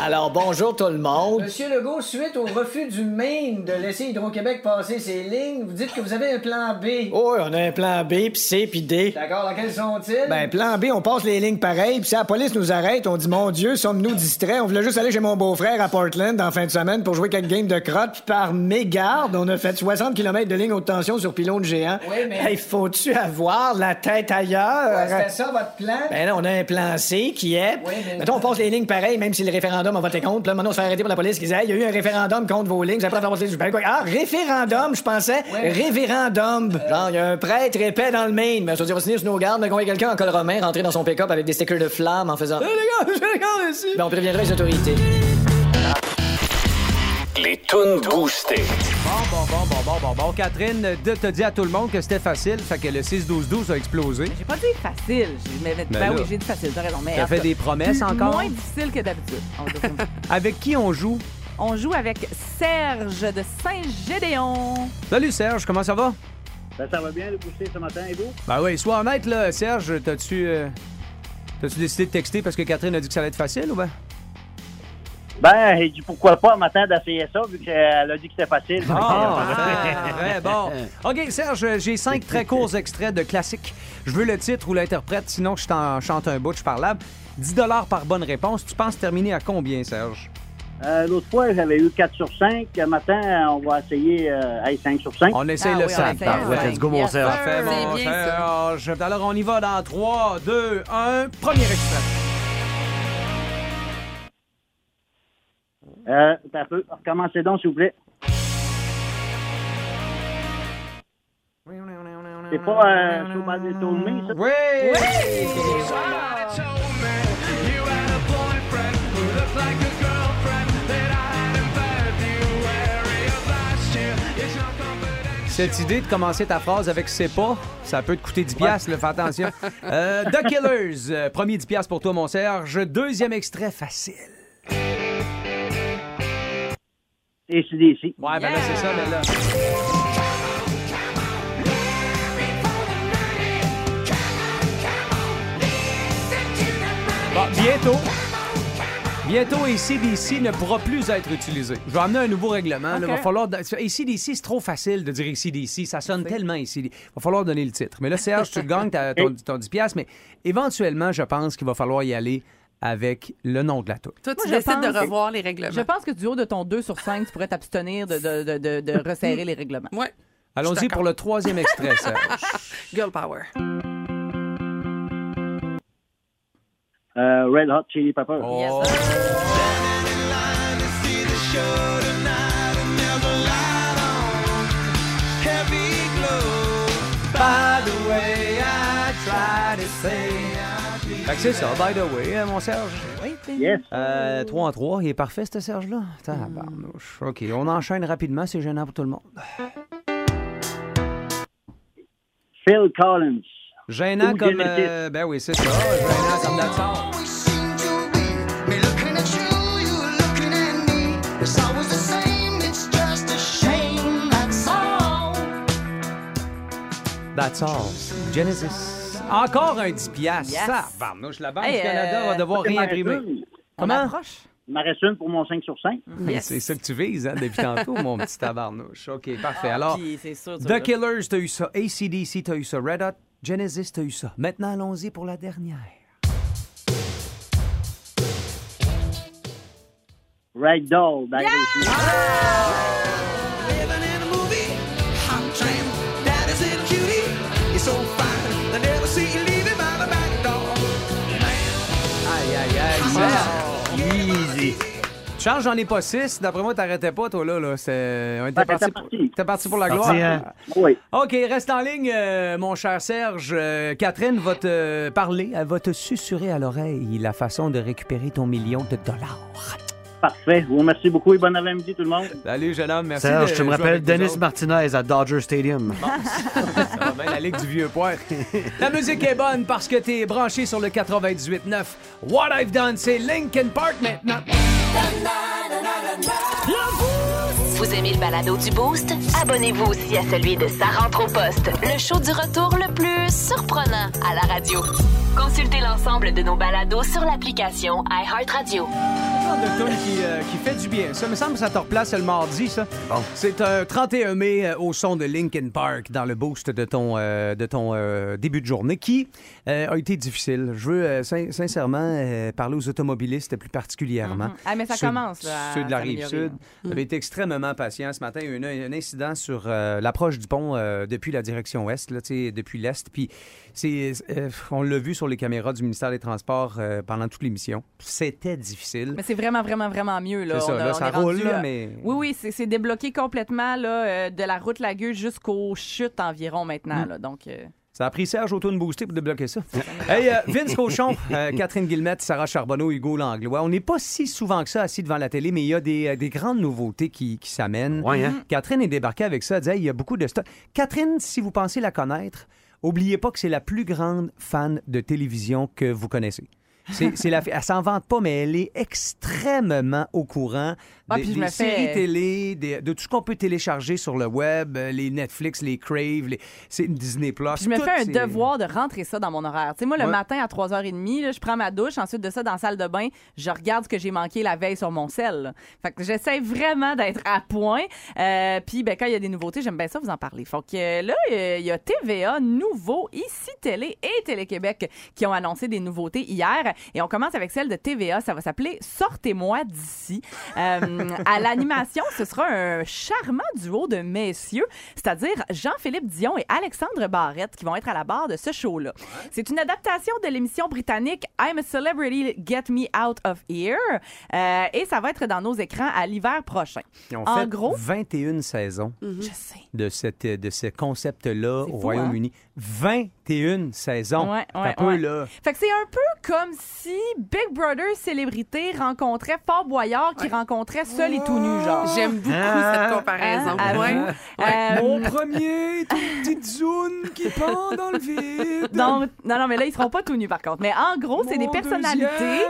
Alors, bonjour tout le monde. Monsieur Legault, suite au refus du Maine de laisser Hydro-Québec passer ses lignes, vous dites que vous avez un plan B. Oh, on a un plan B, puis C, puis D. D'accord, dans quels sont-ils? Ben, plan B, on passe les lignes pareilles, puis si la police nous arrête, on dit Mon Dieu, sommes-nous distraits? On voulait juste aller chez mon beau-frère à Portland en fin de semaine pour jouer quelques games de crotte, puis par mégarde, on a fait 60 km de ligne haute tension sur pylône géant. Oui, mais- Hey, faut-tu avoir la tête ailleurs? Ouais, C'était ça votre plan? Ben là, on a un plan C qui est. Oui, mais- Mettons, on passe les lignes pareilles, même si le référendum a voté contre. Puis là, maintenant, on se fait arrêter par la police qui disait, Hey, il y a eu un référendum contre vos lignes. Vous avez pas du quoi? Ah, référendum, je pensais. Ouais. Révérendum. Genre, il y a un prêtre épais dans le Maine. Mais je veux dire, on signer sur nos gardes, mais qu'on voit quelqu'un en col romain rentrer dans son pick-up avec des stickers de flamme en faisant. Hey, les gars, <laughs> je regarde ici. Ben, on préviendra les autorités. Les tunes boostées. Bon, bon, bon, bon, bon, bon, bon. Catherine de te dit à tout le monde que c'était facile, fait que le 6-12-12 a explosé. J'ai pas dit facile. J'ai- mais- Ben ben là. oui, j'ai dit facile, t'as raison. Mais T'as fait des promesses encore? Moins difficile que d'habitude. On va dire comme ça. <laughs> Avec qui on joue? On joue avec Serge de Saint-Gédéon. Salut Serge, comment ça va? Ben, ça va bien, le booster ce matin, et vous? Ben oui, sois honnête là, Serge, t'as-tu euh, t'as-tu décidé de texter parce que Catherine a dit que ça allait être facile ou ben? Ben, j'ai dit pourquoi pas un matin d'essayer ça, vu qu'elle a dit que c'était facile. Ah, très, très bon. <laughs> OK, Serge, j'ai cinq très courts extraits de classiques. Je veux le titre ou l'interprète, sinon je t'en chante un bout, je parlable. 10 par bonne réponse. Tu penses terminer à combien, Serge? Euh, L'autre fois, j'avais eu 4 sur 5. Le matin, on va essayer euh, hey, 5 sur 5. On essaye Ah le oui, on 5. essaye le Parfait. cinq. Let's go, mon Serge. Parfait, mon Serge. Alors, on y va dans 3, 2, 1. Premier extrait. Euh, un peu. Recommencez donc, s'il vous plaît. C'est pas euh, Somebody Told Me, ça? Oui! Cette idée de commencer ta phrase avec c'est pas, ça peut te coûter 10 piastres, là, fais attention. <laughs> Euh, The Killers, euh, premier 10 piastres pour toi, mon Serge. Deuxième extrait facile. C'est d'ici. Ouais, ben là, c'est ça, mais là. Bon, bientôt. Bientôt, ACDC ne pourra plus être utilisé. Je vais amener un nouveau règlement. Il va falloir. ACDC, c'est trop facile de dire ACDC. Ça sonne tellement ACDC. Il va falloir donner le titre. Mais là, Serge, tu le gagnes, t'as ton, <laughs> ton 10$, piastres, mais éventuellement, je pense qu'il va falloir y aller avec le nom de la toute. Toi, tu Moi, je décides de pense- revoir les règlements. Je pense que du haut de ton 2 sur 5, tu pourrais t'abstenir de, de, de, de, de resserrer les règlements. Ouais. Allons-y pour le troisième extrait, Serge. <laughs> Girl power. Euh, Red Hot Chili Pepper. Oh. Fait que c'est ça, by the way, hein, mon Serge? Yes. Euh, 3 en 3, il est parfait, ce Serge-là? Tabarnouche. OK, on enchaîne rapidement, c'est gênant pour tout le monde. Phil Collins. Gênant Ou comme... Euh, ben oui, c'est ça. Gênant comme la sort. That's all. Genesis. Encore un 10 piastres. Yes. Tabarnouche, la Banque Hey, du Canada euh, va devoir réimprimer. Comment? approche. Il m'en reste une pour mon 5 sur 5. Mais C'est ça que tu vises hein, depuis tantôt, mon petit tabarnouche. OK, parfait. Alors, Ah, Puis c'est sûr, tu The Killers, t'as eu ça. ACDC, t'as eu ça. Red Hot, Genesis, t'as eu ça. Maintenant, allons-y pour la dernière. Ragdoll d'Aerosmith. Charles, j'en ai pas six. D'après moi, t'arrêtais pas, toi, là. là. C'est- On était parti, pour... t'es parti pour la Parti, gloire. hein? Oui. OK, reste en ligne, euh, mon cher Serge. Euh, Catherine va te parler. Elle va te susurrer à l'oreille la façon de récupérer ton million de dollars. Parfait. Je vous remercie beaucoup et bon après-midi tout le monde. Salut, jeune homme. Merci. Serge, de tu me rappelles autres. Martinez à Dodger Stadium. <laughs> Ça va bien, la Ligue du Vieux Poire. La musique est bonne parce que t'es branché sur le 98.9. What I've Done, c'est Linkin Park maintenant. Vous aimez le balado du Boost? Abonnez-vous aussi à celui de Sa rentre au poste, le show du retour le plus surprenant à la radio. Consultez l'ensemble de nos balados sur l'application iHeartRadio. de tune qui, euh, qui fait du bien. Ça me semble que ça te replace le mardi, ça. C'est un 31 mai euh, au son de Linkin Park dans le boost de ton, euh, de ton euh, début de journée qui euh, a été difficile. Je veux euh, sin- sincèrement euh, parler aux automobilistes plus particulièrement. Mhm. Ah, mais ça Ceux- commence, là, Ceux de la rive s'améliorer, sud. là. Vous avez été extrêmement patient ce matin. Il y a eu un, un incident sur euh, l'approche du pont euh, depuis la direction ouest, là, depuis l'est. Puis c'est, euh, on l'a vu sur les caméras du ministère des Transports pendant toute l'émission. C'était difficile. Mais c'est vraiment, vraiment, vraiment mieux. Là. C'est ça, On a- là, on ça rendu, roule, là, mais- Oui, oui, c'est c'est débloqué complètement là, de la route Lagueux jusqu'aux chutes environ maintenant. Mm. là. Donc, Ça a pris Serge Auto Boosté pour débloquer ça. hey, euh, Vince Cochon, <laughs> euh, Catherine Guillemette, Sarah Charbonneau, Hugo Langlois. On n'est pas si souvent que ça assis devant la télé, mais il y a des, euh, des grandes nouveautés qui, qui s'amènent. Ouais, hein? Catherine est débarquée avec ça. Elle disait, Hey, il y a beaucoup de stock. Catherine, si vous pensez la connaître, oubliez pas que c'est la plus grande fan de télévision que vous connaissez. C'est, c'est la, elle s'en vante pas, mais elle est extrêmement au courant Ah, des, puis je des me fais- séries télé, des- de tout ce qu'on peut télécharger sur le web, euh, les Netflix, les Crave, les c'est Disney Plus. Puis je me fais un devoir de rentrer ça dans mon horaire. Tu sais, moi, le Ouais. matin à 3h30, là, je prends ma douche, ensuite de ça, dans la salle de bain, je regarde ce que j'ai manqué la veille sur mon sel. là. Fait que j'essaie vraiment d'être à point. Euh, puis, ben, quand il y a des nouveautés, j'aime bien ça vous en parler. Fait que euh, là, il y a TVA, Nouveau, Ici Télé et Télé-Québec qui ont annoncé des nouveautés hier. Et on commence avec celle de TVA. Ça va s'appeler Sortez-moi d'ici. Euh, à l'animation, ce sera un charmant duo de messieurs, c'est-à-dire Jean-Philippe Dion et Alexandre Barrette qui vont être à la barre de ce show-là. C'est une adaptation de l'émission britannique I'm a Celebrity, Get Me Out of Here. Euh, et ça va être dans nos écrans à l'hiver prochain. Ils ont en fait gros, 21 saisons je sais. de, cette, de ce concept-là au Royaume-Uni. 21 saisons. Ouais, T'as ouais, peu, ouais. là. Fait que c'est un peu comme si Big Brother célébrité rencontrait Fort Boyard qui rencontrait Seul et tout nu, genre. J'aime beaucoup Ah. cette comparaison. Ouais. avoue. Euh, Mon premier, toute petite zone qui pend dans le vide. non, non, mais là, ils seront pas tout nus, par contre. Mais en gros, c'est des personnalités.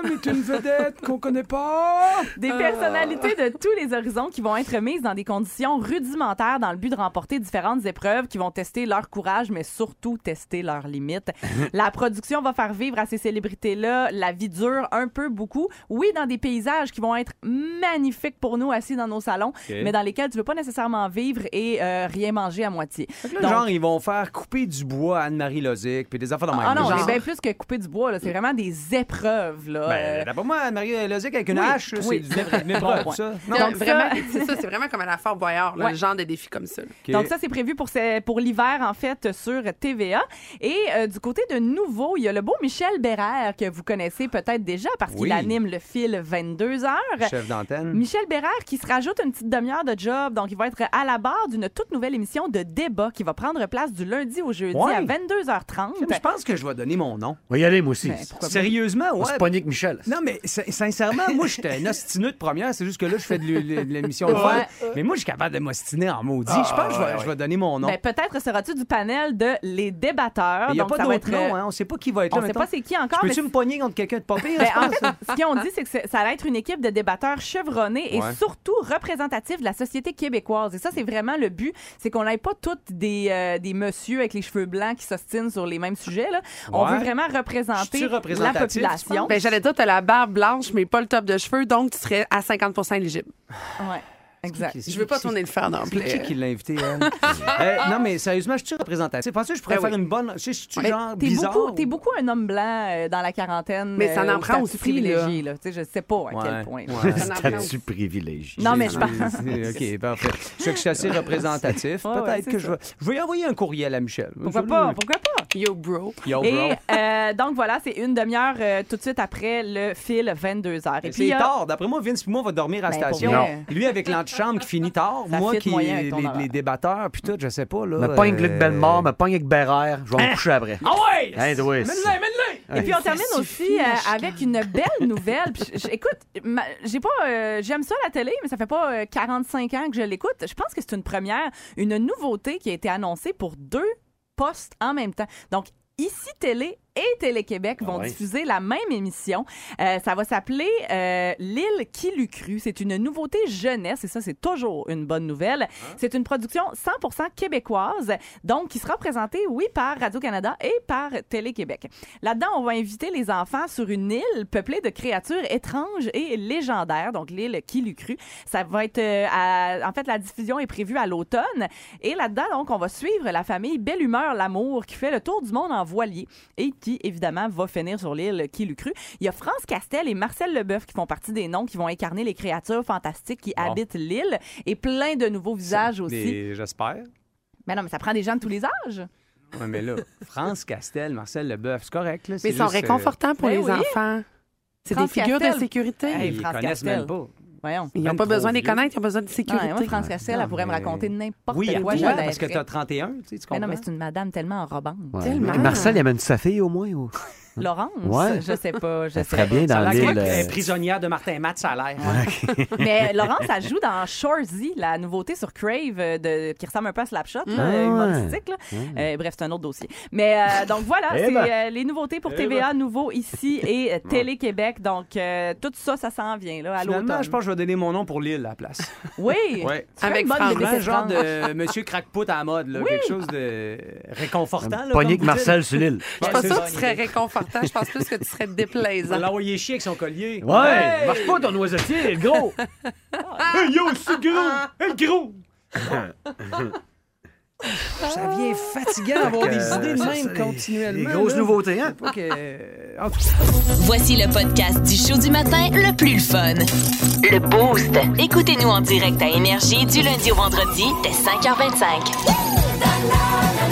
est une vedette qu'on connaît pas. Des personnalités de tous les horizons qui vont être mises dans des conditions rudimentaires dans le but de remporter différentes épreuves qui vont tester leur courage, mais surtout tester leurs limites. <laughs> la production va faire vivre à ces célébrités-là la vie dure un peu, beaucoup. Oui, dans des paysages qui vont être magnifiques pour nous assis dans nos salons, mais dans lesquels tu veux pas nécessairement vivre et euh, rien manger à moitié. Là, Donc- genre, ils vont faire couper du bois à Anne-Marie Lozic, puis des affaires de même. Ah non, Genre- c'est bien plus que couper du bois. là. C'est vraiment des épreuves. Là. Ben, d'après moi, Anne-Marie Lozic avec une oui, hache, c'est oui, du c'est vrai. une Bon épreuve, point. ça. Non, Donc, vraiment, <laughs> c'est ça, c'est vraiment comme à la Fort Boyard, là, Ouais. le genre de défi comme ça. Donc ça, c'est prévu pour, pour l'hiver, en fait, sur TVA. Et euh, du côté de Nouveau, il y a le beau Michel Bérère, que vous connaissez peut-être déjà parce Oui. qu'il anime le fil 22 heures. Chef d'antenne. Michel Bérère qui se rajoute une petite demi-heure de job. Donc, il va être à la barre d'une toute nouvelle émission de débat qui va prendre place du lundi au jeudi Ouais. à 22h30. Je pense que je vais donner mon nom. On va y aller, moi aussi. Ben, pas? Sérieusement, On ouais. se pogne avec Michel. Non, mais sin- sincèrement, moi, j'étais un ostineux de première. C'est juste que là, je fais de l'é- de l'émission de Ouais. fun. Mais moi, je suis capable de m'ostiner en maudit. je pense que je vais, je vais donner mon nom. Ben, peut-être seras-tu du panel de les débatteurs. Il n'y a Donc, pas ça va d'autre être, nom, hein. On sait pas qui va être On là. sait mettons. pas c'est qui encore, Je mais Peux-tu me pogner contre quelqu'un de pas pire, Ben, en fait, ce qu'ils ont dit, c'est que c'est- ça allait être une équipe de débatteurs chevronnés et Ouais. surtout représentatifs de la société québécoise. Et ça, c'est vraiment le but. C'est qu'on n'ait pas tous des, euh, des messieurs avec les cheveux blancs qui s'ostinent sur les mêmes sujets. Là. On Ouais. veut vraiment représenter la représentatif, tu population. Ben, j'allais dire, t'as la barbe blanche, mais pas le top de cheveux, donc tu serais à 50 éligible. Ouais, exact. Je veux pas tourner le fer non plus. C'est qui qui l'a invité, elle? <laughs> Euh, non, mais sérieusement, je suis représentatif. Penses-tu que je pourrais Ben oui. faire une bonne. Je suis Mais genre T'es bizarre. beaucoup, t'es beaucoup un homme blanc euh, dans la quarantaine. Mais ça en euh, prend aussi, privilégié. Là. Tu sais, Je sais pas à quel Ouais, point. ouais. Prend Statut privilégié. Non, mais je pense. <laughs> OK, parfait. Je sais que je suis assez représentatif. Ouais, ouais, Peut-être que je vais, je vais y envoyer un courriel à Michel. Pourquoi Je- pas? Pourquoi pas? Yo, bro. Yo, bro. Et euh, donc voilà, c'est une demi-heure tout de suite après le fil 22 heures. Et puis C'est tard. D'après moi, Vince moi, on va dormir à la Ben, station. Lui, avec l'antichambre qui finit tard. Ça moi, qui les, les débatteurs, puis tout, je sais pas. Là, Me pogne euh, Luc Bellemare, me pogne avec Bérère. Je vais Hein? me coucher après. Ah ouais! Hein, oui. Mène-le, mène-le! Et puis on termine aussi euh, avec une belle nouvelle. Puis, je- écoute, j'ai pas, euh, j'aime ça la télé, mais ça fait pas euh, 45 ans que je l'écoute. Je pense que c'est une première, une nouveauté qui a été annoncée pour deux postes en même temps. Donc ici télé et Télé-Québec vont diffuser la même émission. Euh, ça va s'appeler euh, L'île qui l'eût cru. C'est une nouveauté jeunesse et ça, c'est toujours une bonne nouvelle. C'est une production 100% québécoise, donc qui sera présentée, oui, par Radio-Canada et par Télé-Québec. Là-dedans, on va inviter les enfants sur une île peuplée de créatures étranges et légendaires, donc l'île qui l'eût cru. Ça va être, euh, à- en fait, la diffusion est prévue à l'automne. Et là-dedans, donc, on va suivre la famille Belle Humeur L'Amour qui fait le tour du monde en voilier et qui, évidemment, va finir sur l'île qui l'eût cru. Il y a France Castel et Marcel Leboeuf qui font partie des noms qui vont incarner les créatures fantastiques qui Bon. habitent l'île et plein de nouveaux visages aussi. J'espère. Mais non, mais ça prend des gens de tous les âges. Ouais, mais là, <laughs> France Castel, Marcel Leboeuf, c'est correct. Là, Mais c'est ils sont euh, réconfortants pour Ben les oui. enfants. C'est des figures Castel. de sécurité. Hey, Ils France connaissent Castel. même pas. Voyons. Ils n'ont pas besoin des vieux. connaître, ils ont besoin de Non, sécurité. moi, France Castel, elle pourrait me mais- raconter n'importe Oui, à quoi. je parce que tu as 31, tu sais, tu Mais comprends? non, mais c'est une madame tellement enrobante. Ouais. Tellement. Marcel, il amène sa fille au moins. Ou... <laughs> Laurence? Ouais. Je sais pas. Je sais pas. bien Ça a dans l'air l'île. euh, prisonnière de Martin Matt, ça a l'air. <laughs> Mais Laurence, elle joue dans Shorzy, la nouveauté sur Crave euh, de, qui ressemble un peu à Slapshot, là, Ah humoristique. là. Euh, bref, c'est un autre dossier. Mais euh, <laughs> donc voilà, Eh c'est ben. euh, les nouveautés pour Eh TVA, nouveau ici <laughs> et euh, Télé-Québec. Donc euh, tout ça, ça s'en vient là, à Finalement, l'automne. je pense que je vais donner mon nom pour l'île à la place. Oui, Ouais. Tu fais Avec une bonne Franck genre Franck. de monsieur crackpot à la mode, là, quelque chose de réconfortant. là, Pogné comme que vous dites. Marcel sur l'île. Je suis pas c'est sûre que tu serais Je pense plus que tu serais déplaisant. l'envoyer chier avec son collier. Ouais, marche pas ton noisetier, le gros. <laughs> Hey, yo, c'est gros! Hey, gros! <laughs> Ça vient fatigant d'avoir des euh, idées de même continuellement. des grosses là. nouveautés, hein? En tout cas, Voici le podcast du show du matin le plus le fun. Le Boost. Écoutez-nous en direct à Énergie du lundi au vendredi dès 5h25.